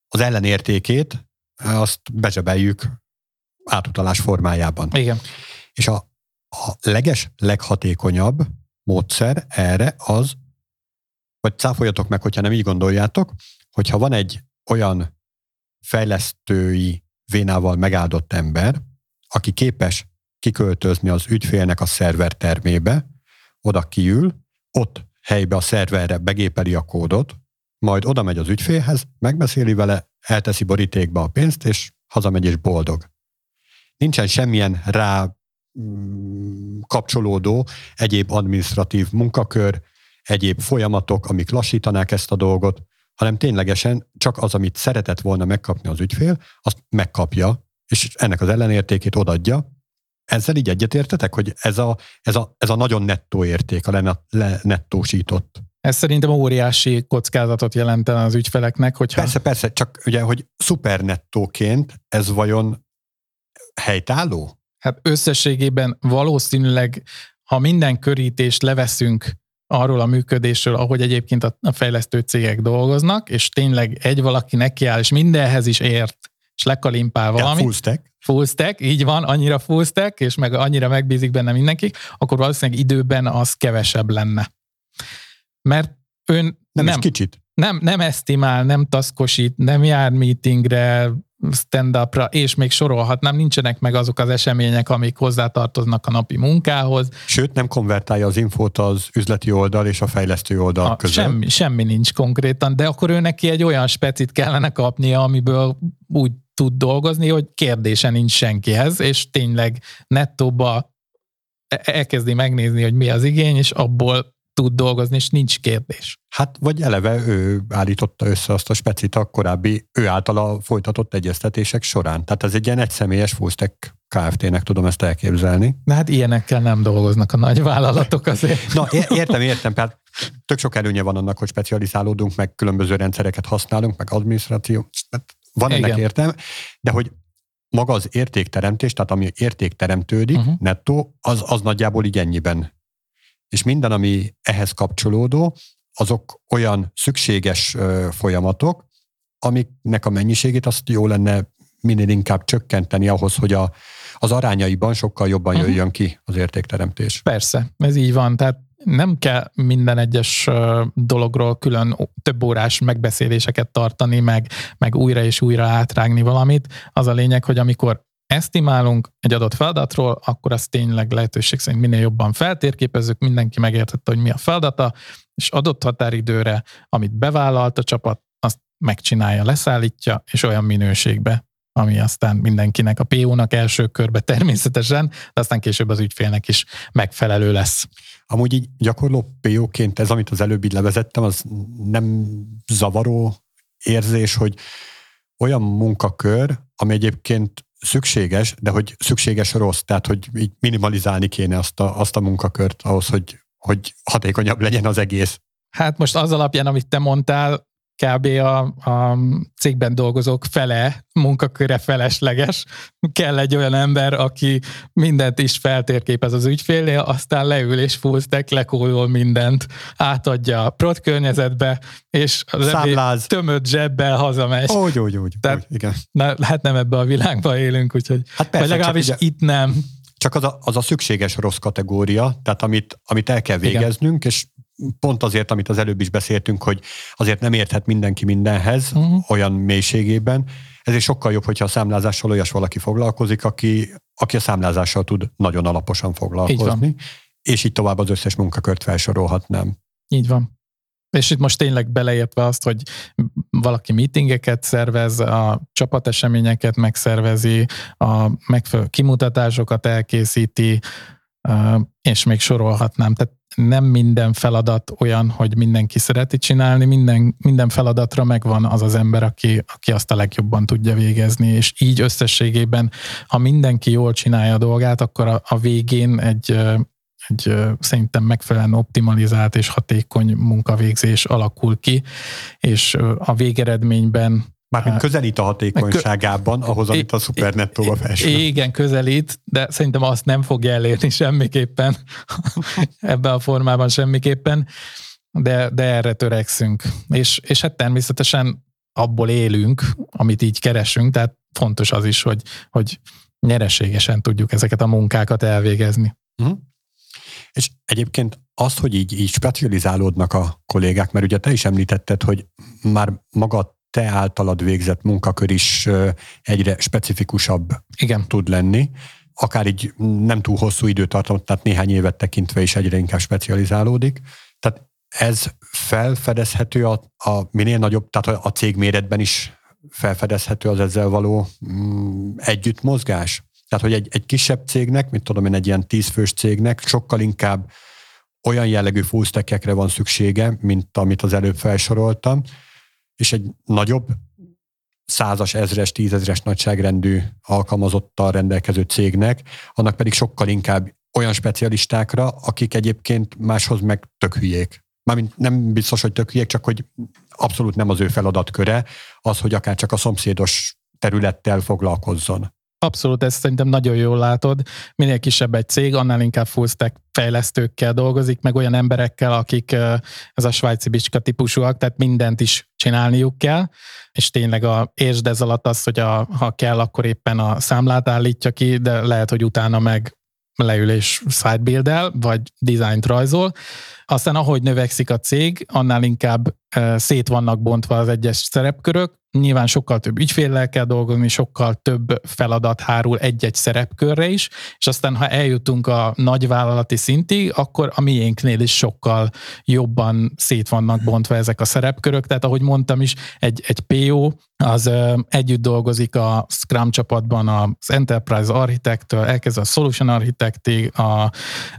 az ellenértékét azt bezsebeljük átutalás formájában. Igen. És a, a leges, leghatékonyabb módszer erre az, vagy cáfoljatok meg, hogyha nem így gondoljátok, hogyha van egy olyan fejlesztői vénával megáldott ember, aki képes kiköltözni az ügyfélnek a szerver termébe, oda kiül, ott helybe a szerverre begépeli a kódot, majd oda megy az ügyfélhez, megbeszéli vele, elteszi borítékba a pénzt, és hazamegy és boldog. Nincsen semmilyen rá kapcsolódó egyéb administratív munkakör, egyéb folyamatok, amik lassítanák ezt a dolgot, hanem ténylegesen csak az, amit szeretett volna megkapni az ügyfél, azt megkapja, és ennek az ellenértékét odadja. Ezzel így egyetértetek, hogy ez a, ez a, ez a nagyon nettó érték, a nettósított. Ez szerintem óriási kockázatot jelenten az ügyfeleknek, hogyha... Persze, persze, csak ugye, hogy szupernettóként ez vajon helytálló? Hát összességében valószínűleg, ha minden körítést leveszünk arról a működésről, ahogy egyébként a fejlesztő cégek dolgoznak, és tényleg egy valaki nekiáll, és mindenhez is ért, és lekalimpál valamit. Ja, full stack. Full stack, így van, annyira full stack, és meg annyira megbízik benne mindenki, akkor valószínűleg időben az kevesebb lenne. Mert ön nem, nem kicsit. Nem, nem esztimál, nem taszkosít, nem jár meetingre, stand-upra, és még sorolhatnám, nincsenek meg azok az események, amik hozzátartoznak a napi munkához. Sőt, nem konvertálja az infót az üzleti oldal és a fejlesztő oldal a, között. Semmi, semmi nincs konkrétan, de akkor ő neki egy olyan specit kellene kapnia, amiből úgy tud dolgozni, hogy kérdése nincs senkihez, és tényleg nettóba e-, elkezdi megnézni, hogy mi az igény, és abból tud dolgozni, és nincs kérdés. Hát, vagy eleve ő állította össze azt a specit a korábbi, ő általa folytatott egyeztetések során. Tehát ez egy ilyen egyszemélyes fullstack Kft-nek tudom ezt elképzelni. De hát ilyenekkel nem dolgoznak a nagy vállalatok azért. Na, értem, értem. Tehát tök sok előnye van annak, hogy specializálódunk, meg különböző rendszereket használunk, meg adminisztráció. Van ennek Igen. értem, de hogy maga az értékteremtés, tehát ami érték teremtődik, uh-huh. nettó, az, az nagyjából így ennyiben és minden, ami ehhez kapcsolódó, azok olyan szükséges folyamatok, amiknek a mennyiségét azt jó lenne minél inkább csökkenteni ahhoz, hogy a, az arányaiban sokkal jobban uh-huh. jöjjön ki az értékteremtés. Persze, ez így van. Tehát nem kell minden egyes dologról külön több órás megbeszéléseket tartani, meg, meg újra és újra átrágni valamit. Az a lényeg, hogy amikor esztimálunk egy adott feladatról, akkor azt tényleg lehetőség szerint minél jobban feltérképezzük, mindenki megértette, hogy mi a feladata, és adott határidőre, amit bevállalt a csapat, azt megcsinálja, leszállítja, és olyan minőségbe, ami aztán mindenkinek, a PO-nak első körbe természetesen, de aztán később az ügyfélnek is megfelelő lesz. Amúgy így gyakorló PO-ként ez, amit az előbb így levezettem, az nem zavaró érzés, hogy olyan munkakör, ami egyébként szükséges, de hogy szükséges rossz, tehát hogy így minimalizálni kéne azt a, azt a munkakört ahhoz, hogy, hogy hatékonyabb legyen az egész. Hát most az alapján, amit te mondtál, kb. A, a cégben dolgozók fele, munkaköre felesleges. Kell egy olyan ember, aki mindent is feltérképez az ügyfélnél, aztán leül és full stack, lekólol mindent, átadja a prot környezetbe, és az tömött zsebbel hazamegy. Úgy, úgy, úgy. Tehát, úgy igen. Na, hát nem ebbe a világban élünk, úgyhogy hát persze, vagy legalábbis ugye, itt nem. Csak az a, az a szükséges rossz kategória, tehát amit, amit el kell végeznünk, igen. és pont azért, amit az előbb is beszéltünk, hogy azért nem érthet mindenki mindenhez uh-huh. olyan mélységében, ezért sokkal jobb, hogyha a számlázással olyas valaki foglalkozik, aki, aki a számlázással tud nagyon alaposan foglalkozni, így és így tovább az összes munkakört felsorolhatnám. Így van. És itt most tényleg beleértve azt, hogy valaki meetingeket szervez, a csapateseményeket megszervezi, a megfelelő kimutatásokat elkészíti, és még sorolhatnám. Tehát nem minden feladat olyan, hogy mindenki szereti csinálni, minden, minden feladatra megvan az az ember, aki, aki azt a legjobban tudja végezni, és így összességében, ha mindenki jól csinálja a dolgát, akkor a, a végén egy, egy szerintem megfelelően optimalizált és hatékony munkavégzés alakul ki, és a végeredményben Mármint közelít a hatékonyságában ahhoz, amit a szupernettóba felsorolt. Igen, közelít, de szerintem azt nem fogja elérni semmiképpen, ebben a formában semmiképpen, de, de erre törekszünk. És, és hát természetesen abból élünk, amit így keresünk, tehát fontos az is, hogy, hogy nyereségesen tudjuk ezeket a munkákat elvégezni. Uh-huh. És egyébként azt, hogy így, így specializálódnak a kollégák, mert ugye te is említetted, hogy már maga te általad végzett munkakör is egyre specifikusabb Igen. tud lenni, akár így nem túl hosszú időtartamot, tehát néhány évet tekintve is egyre inkább specializálódik. Tehát ez felfedezhető a, a minél nagyobb, tehát a cég méretben is felfedezhető az ezzel való mm, együttmozgás? Tehát, hogy egy, egy kisebb cégnek, mint tudom én, egy ilyen tízfős cégnek sokkal inkább olyan jellegű fullstackekre van szüksége, mint amit az előbb felsoroltam, és egy nagyobb százas, ezres, tízezres nagyságrendű alkalmazottal rendelkező cégnek, annak pedig sokkal inkább olyan specialistákra, akik egyébként máshoz meg tök hülyék. Mármint nem biztos, hogy tök hülyék, csak hogy abszolút nem az ő feladatköre az, hogy akár csak a szomszédos területtel foglalkozzon. Abszolút, ezt szerintem nagyon jól látod. Minél kisebb egy cég, annál inkább full stack fejlesztőkkel dolgozik, meg olyan emberekkel, akik ez a svájci bicska típusúak, tehát mindent is csinálniuk kell, és tényleg a értsd ez alatt az, hogy a, ha kell, akkor éppen a számlát állítja ki, de lehet, hogy utána meg leül és sidebuild vagy dizájnt rajzol. Aztán ahogy növekszik a cég, annál inkább szét vannak bontva az egyes szerepkörök, nyilván sokkal több ügyféllel kell dolgozni, sokkal több feladat hárul egy-egy szerepkörre is, és aztán ha eljutunk a nagyvállalati szintig, akkor a miénknél is sokkal jobban szét vannak bontva ezek a szerepkörök, tehát ahogy mondtam is, egy, egy PO az együtt dolgozik a Scrum csapatban az Enterprise Architect-től, elkezdve a Solution Architectig, a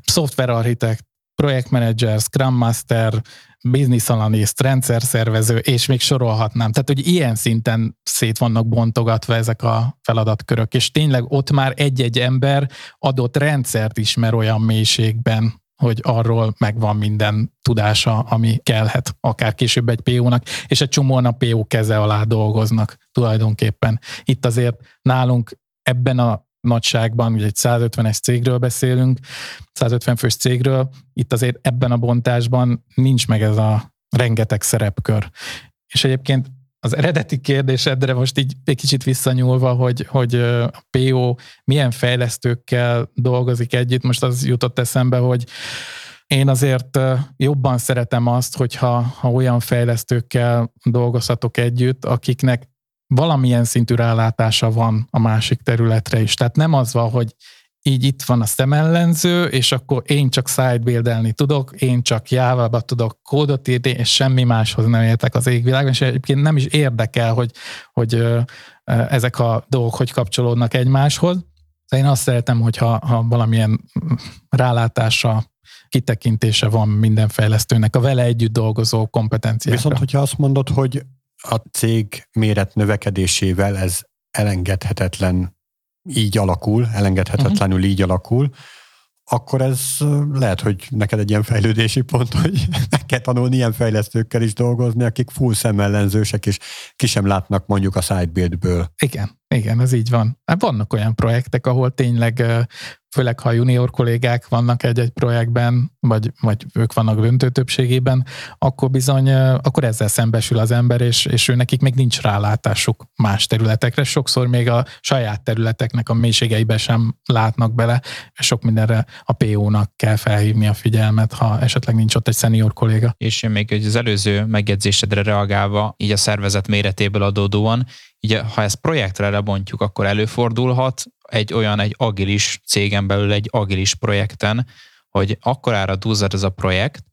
Software Architect, projektmenedzser, Scrum Master, business analyst, rendszer szervező, és még sorolhatnám. Tehát, hogy ilyen szinten szét vannak bontogatva ezek a feladatkörök, és tényleg ott már egy-egy ember adott rendszert ismer olyan mélységben, hogy arról megvan minden tudása, ami kellhet, akár később egy PO-nak, és egy csomóan a PO keze alá dolgoznak tulajdonképpen. Itt azért nálunk ebben a nagyságban, ugye egy 150-es cégről beszélünk, 150 fős cégről, itt azért ebben a bontásban nincs meg ez a rengeteg szerepkör. És egyébként az eredeti kérdésedre most így egy kicsit visszanyúlva, hogy, hogy a PO milyen fejlesztőkkel dolgozik együtt, most az jutott eszembe, hogy én azért jobban szeretem azt, hogyha ha olyan fejlesztőkkel dolgozhatok együtt, akiknek valamilyen szintű rálátása van a másik területre is. Tehát nem az van, hogy így itt van a szemellenző, és akkor én csak sidebuildelni tudok, én csak java tudok kódot írni, és semmi máshoz nem értek az égvilágon, és egyébként nem is érdekel, hogy, hogy ezek a dolgok hogy kapcsolódnak egymáshoz. De én azt szeretem, hogyha ha valamilyen rálátása, kitekintése van minden fejlesztőnek, a vele együtt dolgozó kompetenciákra. Viszont, hogyha azt mondod, hogy a cég méret növekedésével ez elengedhetetlen így alakul, elengedhetetlenül uh-huh. így alakul, akkor ez lehet, hogy neked egy ilyen fejlődési pont, hogy meg kell tanulni ilyen fejlesztőkkel is dolgozni, akik full szemellenzősek, és ki sem látnak mondjuk a sidebuildből. Igen, igen, ez így van. Hát vannak olyan projektek, ahol tényleg főleg ha junior kollégák vannak egy-egy projektben, vagy, vagy ők vannak döntő többségében, akkor bizony, akkor ezzel szembesül az ember, és, és ő nekik még nincs rálátásuk más területekre. Sokszor még a saját területeknek a mélységeibe sem látnak bele, és sok mindenre a PO-nak kell felhívni a figyelmet, ha esetleg nincs ott egy senior kolléga. És még az előző megjegyzésedre reagálva, így a szervezet méretéből adódóan, így ha ezt projektre lebontjuk, akkor előfordulhat egy olyan, egy agilis cégen belül, egy agilis projekten, hogy akkorára duzzad ez a projekt,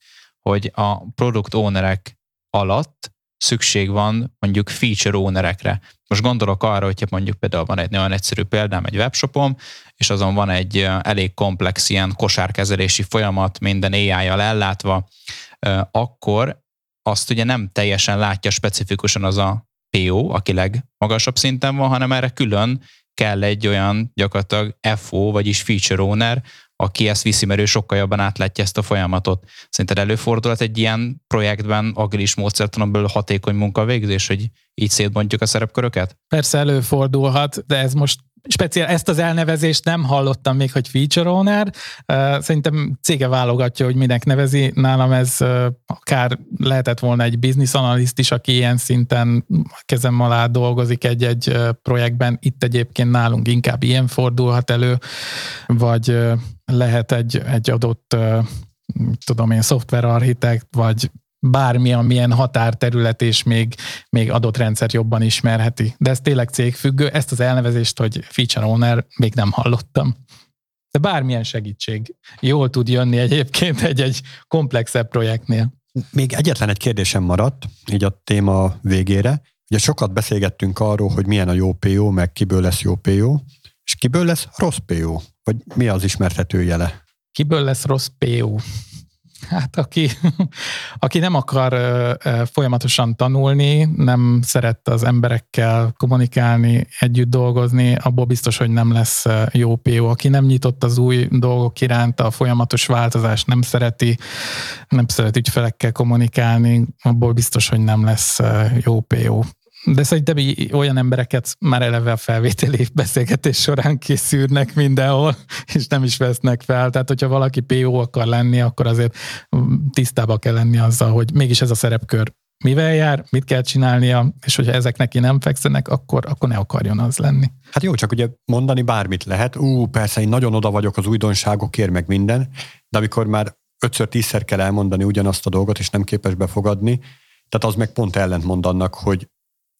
hogy a product ownerek alatt szükség van mondjuk feature ownerekre. Most gondolok arra, hogyha mondjuk például van egy nagyon egyszerű példám, egy webshopom, és azon van egy elég komplex ilyen kosárkezelési folyamat, minden AI-jal ellátva, akkor azt ugye nem teljesen látja specifikusan az a PO, aki legmagasabb szinten van, hanem erre külön kell egy olyan gyakorlatilag FO, vagyis feature owner, aki ezt viszi, mert ő sokkal jobban átlátja ezt a folyamatot. Szerinted előfordulhat egy ilyen projektben agilis módszertanon belül hatékony munkavégzés, hogy így szétbontjuk a szerepköröket? Persze előfordulhat, de ez most speciál ezt az elnevezést nem hallottam még, hogy feature owner. Szerintem cége válogatja, hogy minek nevezi. Nálam ez akár lehetett volna egy business analyst is, aki ilyen szinten kezem alá dolgozik egy-egy projektben. Itt egyébként nálunk inkább ilyen fordulhat elő, vagy lehet egy, egy adott tudom én, szoftverarchitekt, vagy bármi, amilyen határterület és még, még adott rendszer jobban ismerheti. De ez tényleg cégfüggő. Ezt az elnevezést, hogy feature owner, még nem hallottam. De bármilyen segítség jól tud jönni egyébként egy-egy komplexebb projektnél. Még egyetlen egy kérdésem maradt, így a téma végére. Ugye sokat beszélgettünk arról, hogy milyen a jó PO, meg kiből lesz jó PO, és kiből lesz rossz PO? Vagy mi az ismertető jele? Kiből lesz rossz PO? Hát aki, aki nem akar folyamatosan tanulni, nem szeret az emberekkel kommunikálni, együtt dolgozni, abból biztos, hogy nem lesz jó PO. Aki nem nyitott az új dolgok iránt, a folyamatos változást nem szereti, nem szeret ügyfelekkel kommunikálni, abból biztos, hogy nem lesz jó PO. De szerintem olyan embereket már eleve a felvételi beszélgetés során készülnek mindenhol, és nem is vesznek fel. Tehát, hogyha valaki PO akar lenni, akkor azért tisztába kell lenni azzal, hogy mégis ez a szerepkör mivel jár, mit kell csinálnia, és hogyha ezek neki nem fekszenek, akkor, akkor ne akarjon az lenni. Hát jó, csak ugye mondani bármit lehet. Ú, persze én nagyon oda vagyok az újdonságokért, meg minden, de amikor már ötször, tízszer kell elmondani ugyanazt a dolgot, és nem képes befogadni, tehát az meg pont ellentmond annak, hogy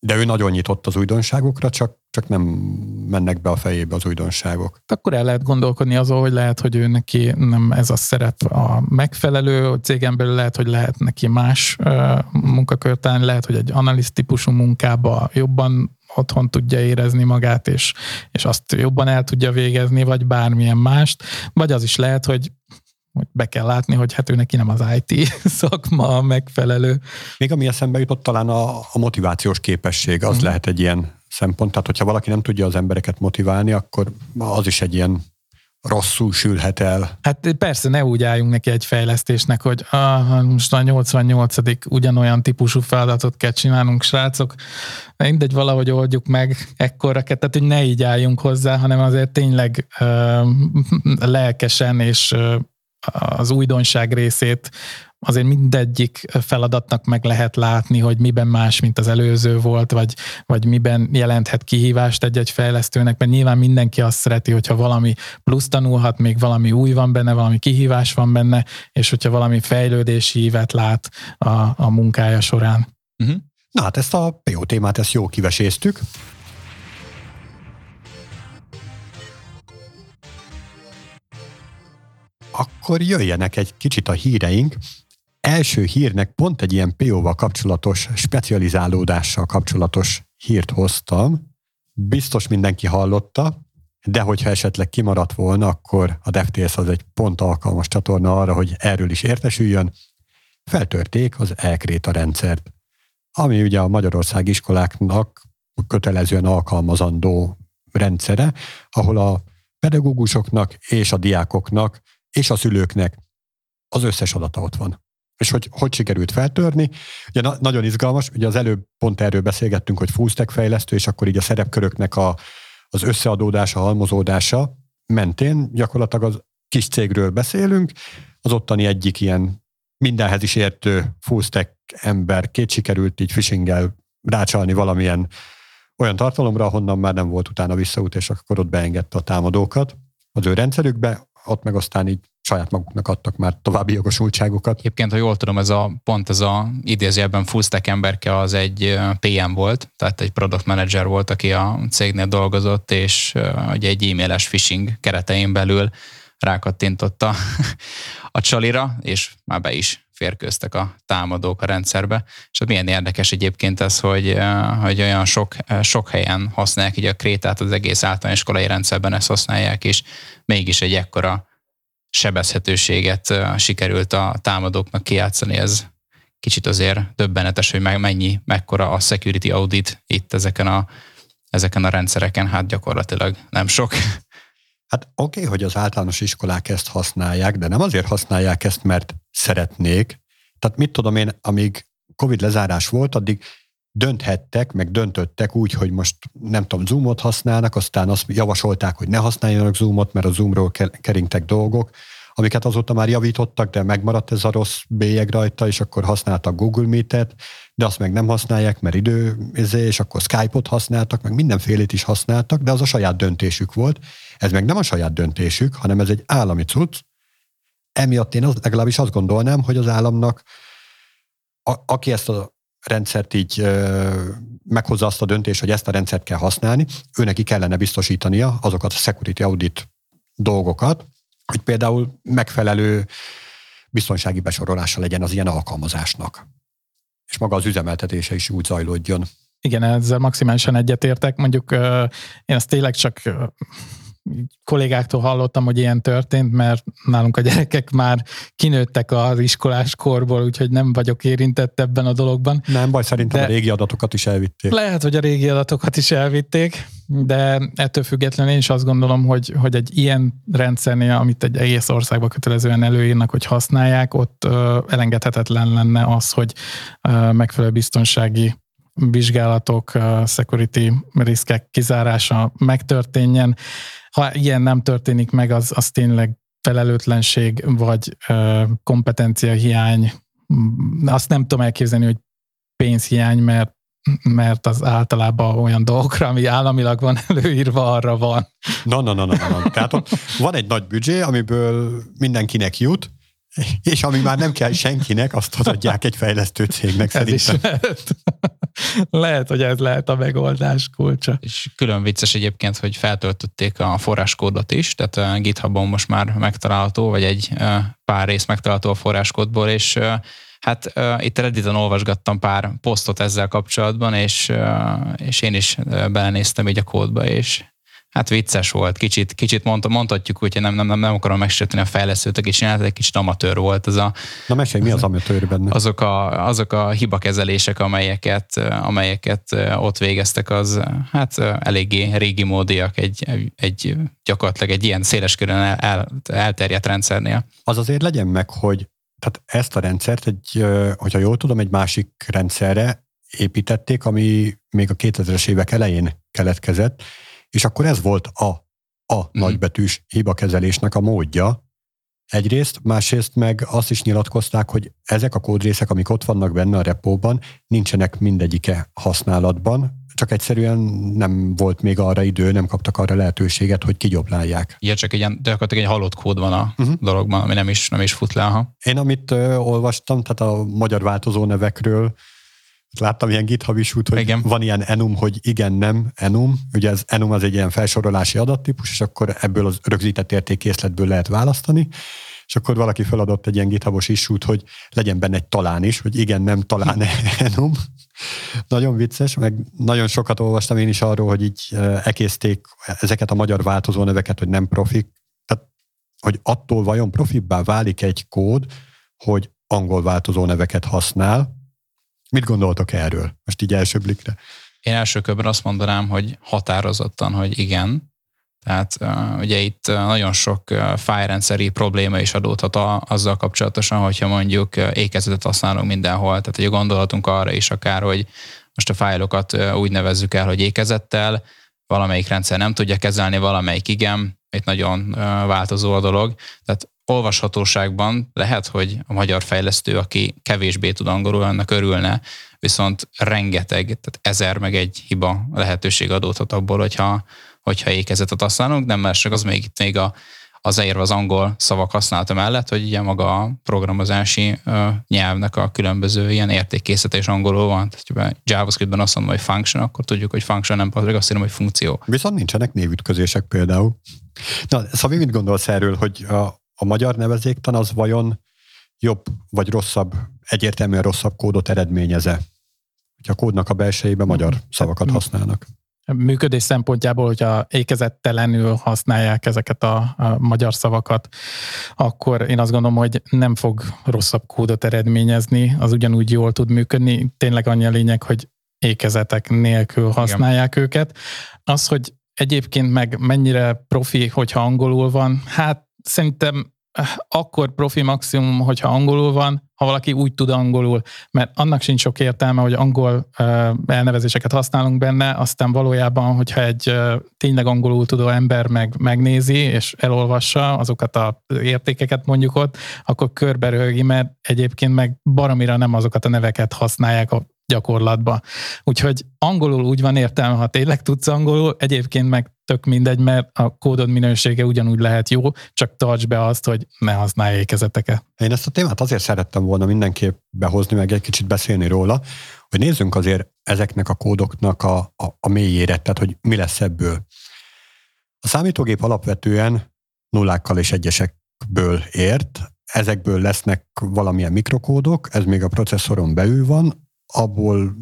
de ő nagyon nyitott az újdonságokra, csak, csak nem mennek be a fejébe az újdonságok. Akkor el lehet gondolkodni azon, hogy lehet, hogy ő neki nem ez a szerep a megfelelő, cégen belül lehet, hogy lehet neki más uh, munkakört lehet, hogy egy analiszt típusú munkába jobban otthon tudja érezni magát, és, és azt jobban el tudja végezni, vagy bármilyen mást, vagy az is lehet, hogy hogy be kell látni, hogy hát ő neki nem az IT szakma megfelelő. Még ami eszembe jutott, talán a, a motivációs képesség, az mm. lehet egy ilyen szempont. Tehát, hogyha valaki nem tudja az embereket motiválni, akkor az is egy ilyen rosszul sülhet el. Hát persze, ne úgy álljunk neki egy fejlesztésnek, hogy ah, most a 88 ugyanolyan típusú feladatot kell csinálnunk, srácok, mindegy, valahogy oldjuk meg ekkora, tehát hogy ne így álljunk hozzá, hanem azért tényleg uh, lelkesen és uh, az újdonság részét azért mindegyik feladatnak meg lehet látni, hogy miben más, mint az előző volt, vagy, vagy miben jelenthet kihívást egy-egy fejlesztőnek, mert nyilván mindenki azt szereti, hogyha valami plusz tanulhat, még valami új van benne, valami kihívás van benne, és hogyha valami fejlődési ívet lát a, a munkája során. Uh-huh. Na hát ezt a PO témát, ezt jó kiveséztük. Akkor jöjjenek egy kicsit a híreink. Első hírnek pont egy ilyen PO-val kapcsolatos, specializálódással kapcsolatos hírt hoztam. Biztos mindenki hallotta, de hogyha esetleg kimaradt volna, akkor a DevTales az egy pont alkalmas csatorna arra, hogy erről is értesüljön. Feltörték az elkréta rendszert, ami ugye a Magyarország iskoláknak kötelezően alkalmazandó rendszere, ahol a pedagógusoknak és a diákoknak és a szülőknek az összes adata ott van. És hogy hogy sikerült feltörni. Ugye na- nagyon izgalmas, ugye az előbb pont erről beszélgettünk, hogy stack fejlesztő, és akkor így a szerepköröknek a, az összeadódása, halmozódása mentén gyakorlatilag az kis cégről beszélünk, az ottani egyik ilyen mindenhez is értő full stack ember két sikerült így phishinggel rácsalni valamilyen olyan tartalomra, ahonnan már nem volt utána visszaút, és akkor ott beengedte a támadókat az ő rendszerükbe, ott meg aztán így saját maguknak adtak már további jogosultságokat. Egyébként, ha jól tudom, ez a, pont ez a idézőjelben full stack emberke az egy PM volt, tehát egy product manager volt, aki a cégnél dolgozott, és ugye egy e-mailes phishing keretein belül rákattintotta a csalira, és már be is férkőztek a támadók a rendszerbe. És ott milyen érdekes egyébként ez, hogy, hogy olyan sok, sok helyen használják így a krétát, az egész általános iskolai rendszerben ezt használják, és mégis egy ekkora sebezhetőséget sikerült a támadóknak kijátszani, ez kicsit azért döbbenetes, hogy meg mennyi, mekkora a security audit itt ezeken a, ezeken a rendszereken, hát gyakorlatilag nem sok. Hát oké, okay, hogy az általános iskolák ezt használják, de nem azért használják ezt, mert szeretnék. Tehát mit tudom én, amíg Covid lezárás volt, addig dönthettek, meg döntöttek úgy, hogy most nem tudom, Zoomot használnak, aztán azt javasolták, hogy ne használjanak Zoomot, mert a Zoomról keringtek dolgok, amiket azóta már javítottak, de megmaradt ez a rossz bélyeg rajta, és akkor használtak Google Meet-et, de azt meg nem használják, mert idő, izé, és akkor Skype-ot használtak, meg mindenfélét is használtak, de az a saját döntésük volt. Ez meg nem a saját döntésük, hanem ez egy állami cucc. Emiatt én az, legalábbis azt gondolnám, hogy az államnak, a, aki ezt a rendszert így ö, meghozza azt a döntést, hogy ezt a rendszert kell használni, őneki kellene biztosítania azokat a security audit dolgokat, hogy például megfelelő biztonsági besorolása legyen az ilyen alkalmazásnak. És maga az üzemeltetése is úgy zajlódjon. Igen, ezzel maximálisan egyetértek. Mondjuk én ezt tényleg csak kollégáktól hallottam, hogy ilyen történt, mert nálunk a gyerekek már kinőttek az iskolás korból, úgyhogy nem vagyok érintett ebben a dologban. Nem baj, szerintem de a régi adatokat is elvitték. Lehet, hogy a régi adatokat is elvitték, de ettől függetlenül én is azt gondolom, hogy, hogy egy ilyen rendszernél, amit egy egész országban kötelezően előírnak, hogy használják, ott elengedhetetlen lenne az, hogy megfelelő biztonsági vizsgálatok, security riskek kizárása megtörténjen. Ha ilyen nem történik meg, az, az tényleg felelőtlenség vagy kompetencia hiány. Azt nem tudom elképzelni, hogy pénzhiány, mert mert az általában olyan dolgokra, ami államilag van előírva, arra van. Na, na, na, na, na. Tehát van egy nagy büdzsé, amiből mindenkinek jut, és ami már nem kell senkinek, azt adják egy fejlesztő cégnek ez szerintem. Is lehet. lehet, hogy ez lehet a megoldás kulcsa. És külön vicces egyébként, hogy feltöltötték a forráskódot is, tehát a GitHubon most már megtalálható, vagy egy pár rész megtalálható a forráskódból, és Hát uh, itt Redditen olvasgattam pár posztot ezzel kapcsolatban, és, uh, és én is belenéztem így a kódba, és hát vicces volt, kicsit, kicsit mond, mondhatjuk, hogy nem, nem, nem, nem akarom megsérteni a fejlesztőt, aki csinált, egy kicsit amatőr volt. Ez a, Na mesélj, mi az amatőr benne? Azok a, azok a hibakezelések, amelyeket, amelyeket ott végeztek, az hát eléggé régi módiak egy, egy gyakorlatilag egy ilyen széleskörön el, el, elterjedt rendszernél. Az azért legyen meg, hogy tehát ezt a rendszert, egy, hogyha jól tudom, egy másik rendszerre építették, ami még a 2000-es évek elején keletkezett, és akkor ez volt a, a mm. nagybetűs hibakezelésnek a módja. Egyrészt, másrészt meg azt is nyilatkozták, hogy ezek a kódrészek, amik ott vannak benne a repóban, nincsenek mindegyike használatban, csak egyszerűen nem volt még arra idő, nem kaptak arra lehetőséget, hogy kigyoblálják. Igen, csak egy, gyakorlatilag egy halott kód van a uh-huh. dologban, ami nem is, nem is fut le. Ha. Én amit ö, olvastam, tehát a magyar változó nevekről, láttam ilyen GitHub is út, hogy igen. van ilyen enum, hogy igen, nem enum. Ugye ez enum az egy ilyen felsorolási adattípus, és akkor ebből az rögzített értékészletből lehet választani, és akkor valaki feladott egy ilyen GitHubos issút, hogy legyen benne egy talán is, hogy igen, nem talán enum. nagyon vicces, meg nagyon sokat olvastam én is arról, hogy így ekészték ezeket a magyar változó neveket, hogy nem profik. Tehát, hogy attól vajon profibbá válik egy kód, hogy angol változó neveket használ. Mit gondoltok erről? Most így első blikre. Én első körben azt mondanám, hogy határozottan, hogy igen, tehát ugye itt nagyon sok fájrendszeri probléma is adódhat a, azzal kapcsolatosan, hogyha mondjuk ékezetet használunk mindenhol. Tehát ugye gondolatunk arra is akár, hogy most a fájlokat úgy nevezzük el, hogy ékezettel, valamelyik rendszer nem tudja kezelni, valamelyik igen, itt nagyon változó a dolog. Tehát olvashatóságban lehet, hogy a magyar fejlesztő, aki kevésbé tud angolul, annak örülne, viszont rengeteg, tehát ezer meg egy hiba lehetőség adódhat abból, hogyha hogyha ékezetet használunk, nem más az még itt még a, az érve az angol szavak használata mellett, hogy ugye maga a programozási uh, nyelvnek a különböző ilyen értékészete és angolul van. Tehát, ha JavaScriptben azt mondom, hogy function, akkor tudjuk, hogy function nem pedig azt mondom, hogy funkció. Viszont nincsenek névütközések például. Na, Szabi, mit gondolsz erről, hogy a, a magyar nevezéktan az vajon jobb vagy rosszabb, egyértelműen rosszabb kódot eredményeze? Hogy a kódnak a belsejében magyar szavakat használnak működés szempontjából, hogyha ékezettelenül használják ezeket a, a magyar szavakat, akkor én azt gondolom, hogy nem fog rosszabb kódot eredményezni, az ugyanúgy jól tud működni. Tényleg annyi a lényeg, hogy ékezetek nélkül használják Igen. őket. Az, hogy egyébként meg mennyire profi, hogyha angolul van, hát szerintem akkor profi maximum, hogyha angolul van, ha valaki úgy tud angolul, mert annak sincs sok értelme, hogy angol elnevezéseket használunk benne, aztán valójában, hogyha egy tényleg angolul tudó ember meg, megnézi, és elolvassa azokat az értékeket mondjuk ott, akkor körberögi, mert egyébként meg baromira nem azokat a neveket használják a gyakorlatba. Úgyhogy angolul úgy van értelme, ha tényleg tudsz angolul, egyébként meg tök mindegy, mert a kódod minősége ugyanúgy lehet jó, csak tarts be azt, hogy ne használj ékezeteket. Én ezt a témát azért szerettem volna mindenképp behozni, meg egy kicsit beszélni róla, hogy nézzünk azért ezeknek a kódoknak a, a, a mélyére, tehát hogy mi lesz ebből. A számítógép alapvetően nullákkal és egyesekből ért, ezekből lesznek valamilyen mikrokódok, ez még a processzoron belül van, abból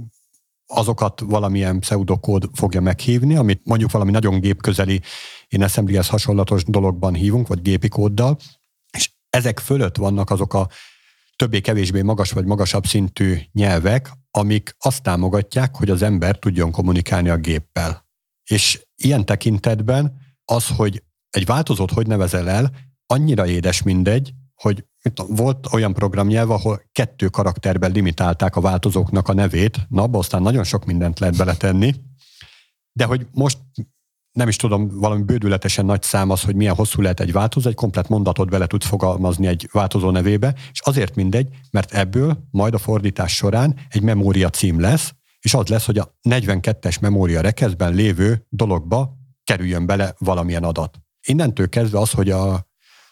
azokat valamilyen pseudokód fogja meghívni, amit mondjuk valami nagyon gépközeli, én assemblyhez hasonlatos dologban hívunk, vagy gépi kóddal, és ezek fölött vannak azok a többé-kevésbé magas vagy magasabb szintű nyelvek, amik azt támogatják, hogy az ember tudjon kommunikálni a géppel. És ilyen tekintetben az, hogy egy változót hogy nevezel el, annyira édes mindegy, hogy volt olyan programnyelv, ahol kettő karakterben limitálták a változóknak a nevét, na, abban aztán nagyon sok mindent lehet beletenni, de hogy most nem is tudom, valami bődületesen nagy szám az, hogy milyen hosszú lehet egy változó, egy komplet mondatot bele tudsz fogalmazni egy változó nevébe, és azért mindegy, mert ebből majd a fordítás során egy memória cím lesz, és az lesz, hogy a 42-es memória rekeszben lévő dologba kerüljön bele valamilyen adat. Innentől kezdve az, hogy a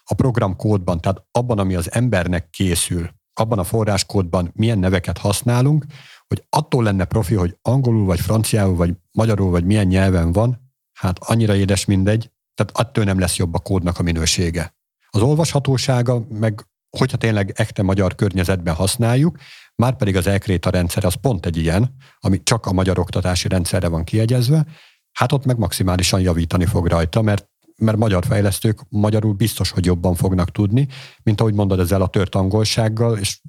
a programkódban, tehát abban, ami az embernek készül, abban a forráskódban milyen neveket használunk, hogy attól lenne profi, hogy angolul, vagy franciául, vagy magyarul, vagy milyen nyelven van, hát annyira édes mindegy, tehát attól nem lesz jobb a kódnak a minősége. Az olvashatósága, meg hogyha tényleg ekte magyar környezetben használjuk, már pedig az elkréta rendszer az pont egy ilyen, ami csak a magyar oktatási rendszerre van kiegyezve, hát ott meg maximálisan javítani fog rajta, mert mert magyar fejlesztők magyarul biztos, hogy jobban fognak tudni, mint ahogy mondod, ezzel a tört angolsággal, és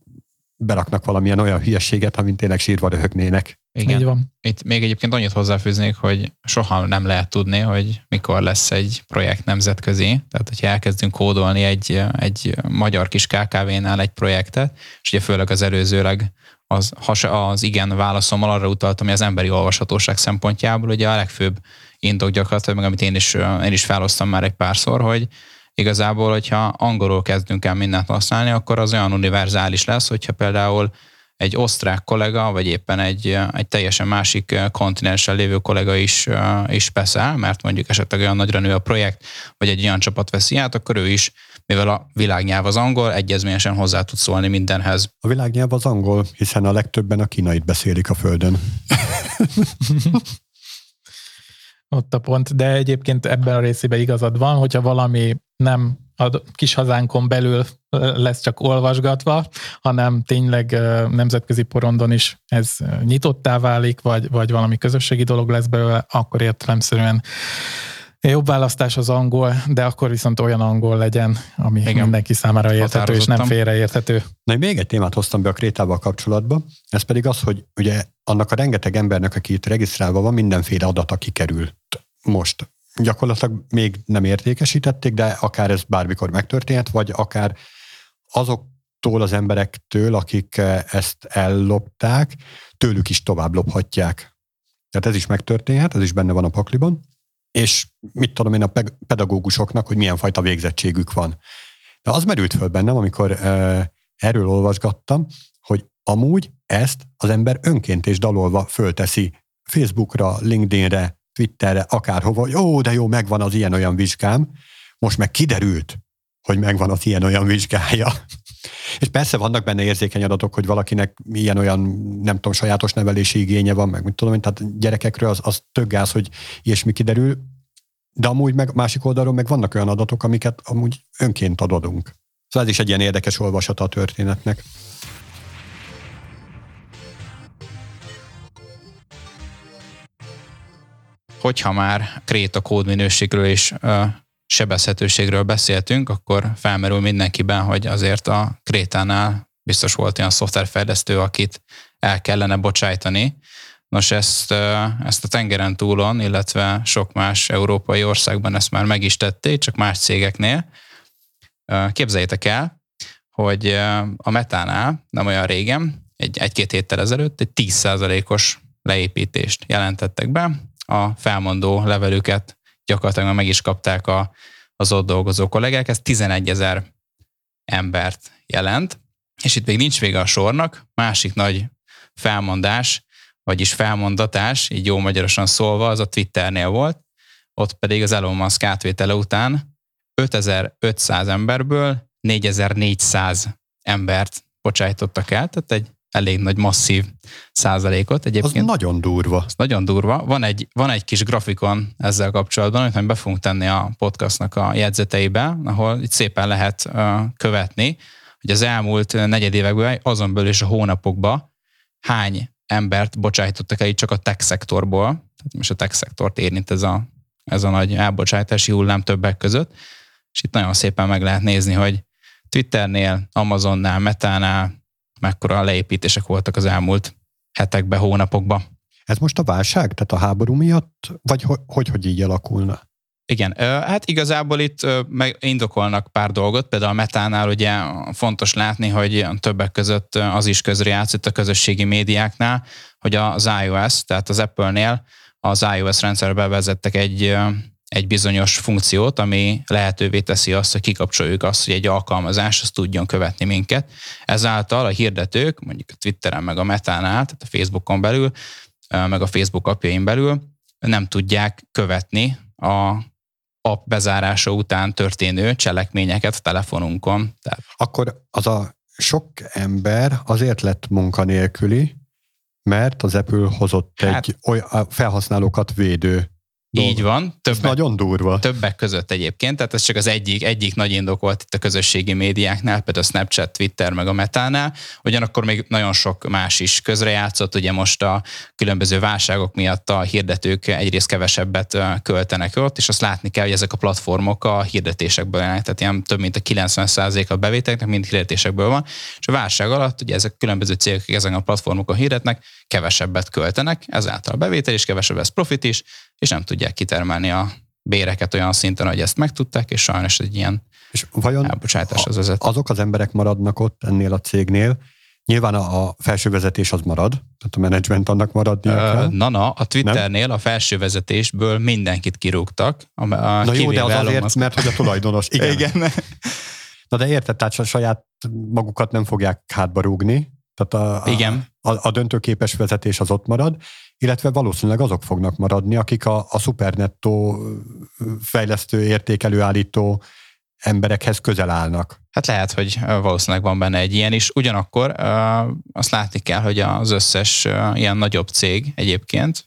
beraknak valamilyen olyan hülyeséget, amint tényleg sírva röhögnének. Igen. Így van. Itt még egyébként annyit hozzáfűznék, hogy soha nem lehet tudni, hogy mikor lesz egy projekt nemzetközi. Tehát, hogyha elkezdünk kódolni egy, egy magyar kis KKV-nál egy projektet, és ugye főleg az előzőleg az, az igen válaszommal arra utaltam, hogy az emberi olvashatóság szempontjából ugye a legfőbb indok gyakorlatilag, meg amit én is, én is felhoztam már egy párszor, hogy igazából, hogyha angolul kezdünk el mindent használni, akkor az olyan univerzális lesz, hogyha például egy osztrák kollega, vagy éppen egy, egy teljesen másik kontinensen lévő kollega is, is beszél, mert mondjuk esetleg olyan nagyra nő a projekt, vagy egy olyan csapat veszi át, akkor ő is, mivel a világnyelv az angol, egyezményesen hozzá tud szólni mindenhez. A világnyelv az angol, hiszen a legtöbben a kínait beszélik a földön. Ott a pont, de egyébként ebben a részében igazad van, hogyha valami nem a kis hazánkon belül lesz csak olvasgatva, hanem tényleg nemzetközi porondon is ez nyitottá válik, vagy, vagy valami közösségi dolog lesz belőle, akkor értelemszerűen jobb választás az angol, de akkor viszont olyan angol legyen, ami Igen. mindenki számára érthető, és nem félreérthető. Na, még egy témát hoztam be a Krétával kapcsolatba, ez pedig az, hogy ugye annak a rengeteg embernek, aki itt regisztrálva van, mindenféle adata kikerült most gyakorlatilag még nem értékesítették, de akár ez bármikor megtörténhet, vagy akár azoktól az emberektől, akik eh, ezt ellopták, tőlük is tovább lophatják. Tehát ez is megtörténhet, ez is benne van a pakliban, és mit tudom én a pedagógusoknak, hogy milyen fajta végzettségük van. De az merült föl bennem, amikor erről olvasgattam, hogy amúgy ezt az ember önként és dalolva fölteszi Facebookra, LinkedInre, Twitterre, akárhova, jó, de jó, megvan az ilyen-olyan vizsgám, most meg kiderült, hogy megvan az ilyen-olyan vizsgája. És persze vannak benne érzékeny adatok, hogy valakinek ilyen olyan, nem tudom, sajátos nevelési igénye van, meg mit tudom, tehát gyerekekről az, az tök gáz, hogy ilyesmi kiderül, de amúgy meg másik oldalról meg vannak olyan adatok, amiket amúgy önként adodunk. Szóval ez is egy ilyen érdekes olvasata a történetnek. hogyha már kréta kódminőségről és sebezhetőségről beszéltünk, akkor felmerül mindenkiben, hogy azért a Krétánál biztos volt olyan szoftverfejlesztő, akit el kellene bocsájtani. Nos, ezt, ezt a tengeren túlon, illetve sok más európai országban ezt már meg is tették, csak más cégeknél. Képzeljétek el, hogy a Metánál nem olyan régen, egy, egy-két héttel ezelőtt egy 10%-os leépítést jelentettek be, a felmondó levelüket gyakorlatilag meg is kapták a, az ott dolgozó kollégák. Ez 11 ezer embert jelent, és itt még nincs vége a sornak. Másik nagy felmondás, vagyis felmondatás, így jó magyarosan szólva, az a Twitternél volt, ott pedig az Elon Musk átvétele után 5500 emberből 4400 embert bocsájtottak el, tehát egy elég nagy masszív százalékot. Egyébként, az nagyon durva. Az nagyon durva. Van egy, van egy kis grafikon ezzel kapcsolatban, amit be fogunk tenni a podcastnak a jegyzeteibe, ahol itt szépen lehet uh, követni, hogy az elmúlt negyedévekben, azon belül és a hónapokban hány embert bocsájtottak el itt csak a tech szektorból, tehát most a tech szektort érint ez a, ez a nagy elbocsátási hullám többek között, és itt nagyon szépen meg lehet nézni, hogy Twitternél, Amazonnál, Metánál, mekkora a leépítések voltak az elmúlt hetekben, hónapokban. Ez most a válság, tehát a háború miatt, vagy hogy, hogy így alakulna? Igen, hát igazából itt indokolnak pár dolgot, például a Metánál ugye fontos látni, hogy többek között az is közrejátszott a közösségi médiáknál, hogy az iOS, tehát az Apple-nél az iOS rendszerbe vezettek egy egy bizonyos funkciót, ami lehetővé teszi azt, hogy kikapcsoljuk azt, hogy egy alkalmazás azt tudjon követni minket. Ezáltal a hirdetők, mondjuk a Twitteren, meg a Metánál, tehát a Facebookon belül, meg a Facebook appjain belül nem tudják követni a app bezárása után történő cselekményeket a telefonunkon. Tehát... Akkor az a sok ember azért lett munkanélküli, mert az Apple hozott hát, egy olyan felhasználókat védő Dolga. Így van. Többek, nagyon durva. Többek között egyébként, tehát ez csak az egyik, egyik nagy indok volt itt a közösségi médiáknál, például a Snapchat, Twitter, meg a Metánál. Ugyanakkor még nagyon sok más is közrejátszott, ugye most a különböző válságok miatt a hirdetők egyrészt kevesebbet költenek ott, és azt látni kell, hogy ezek a platformok a hirdetésekből jönnek, tehát ilyen több mint a 90% a bevételeknek mind hirdetésekből van, és a válság alatt ugye ezek a különböző cégek, ezen a platformokon hirdetnek, kevesebbet költenek, ezáltal a bevétel is kevesebb lesz profit is, és nem tudják kitermelni a béreket olyan szinten, hogy ezt megtudták, és sajnos egy ilyen és vajon elbocsátás az vezet. Azok az emberek maradnak ott ennél a cégnél, Nyilván a, a felső vezetés az marad, tehát a menedzsment annak maradnia Ö, kell. Na, na, a Twitternél a felső vezetésből mindenkit kirúgtak. A, a Na jó, de az azért, Musk- mert hogy a tulajdonos. Igen. Igen. Na de érted, tehát saját magukat nem fogják hátba rúgni. Tehát a, Igen. a, a döntőképes vezetés az ott marad, illetve valószínűleg azok fognak maradni, akik a, a szupernettó fejlesztő, értékelő, állító emberekhez közel állnak. Hát lehet, hogy valószínűleg van benne egy ilyen is. Ugyanakkor azt látni kell, hogy az összes ilyen nagyobb cég egyébként,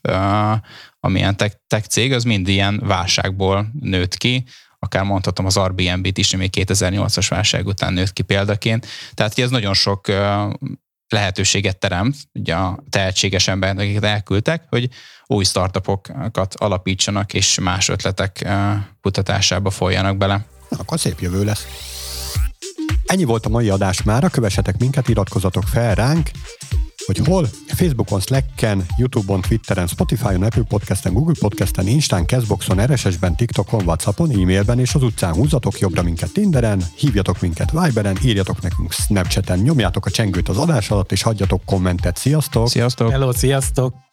amilyen tech, tech cég, az mind ilyen válságból nőtt ki, akár mondhatom az Airbnb-t is, ami 2008-as válság után nőtt ki példaként. Tehát ez nagyon sok lehetőséget teremt ugye a tehetséges emberek, akiket elküldtek, hogy új startupokat alapítsanak, és más ötletek kutatásába folyjanak bele. Na, akkor szép jövő lesz. Ennyi volt a mai adás mára, kövessetek minket, iratkozatok fel ránk, hogy hol? Facebookon, Slacken, Youtube-on, Twitteren, Spotify-on, Apple Podcasten, Google Podcasten, Instán, Castboxon, RSS-ben, TikTokon, Whatsappon, e-mailben és az utcán húzatok jobbra minket Tinderen, hívjatok minket Viberen, írjatok nekünk Snapchaten, nyomjátok a csengőt az adás alatt és hagyjatok kommentet. Sziasztok! Sziasztok! Hello, sziasztok!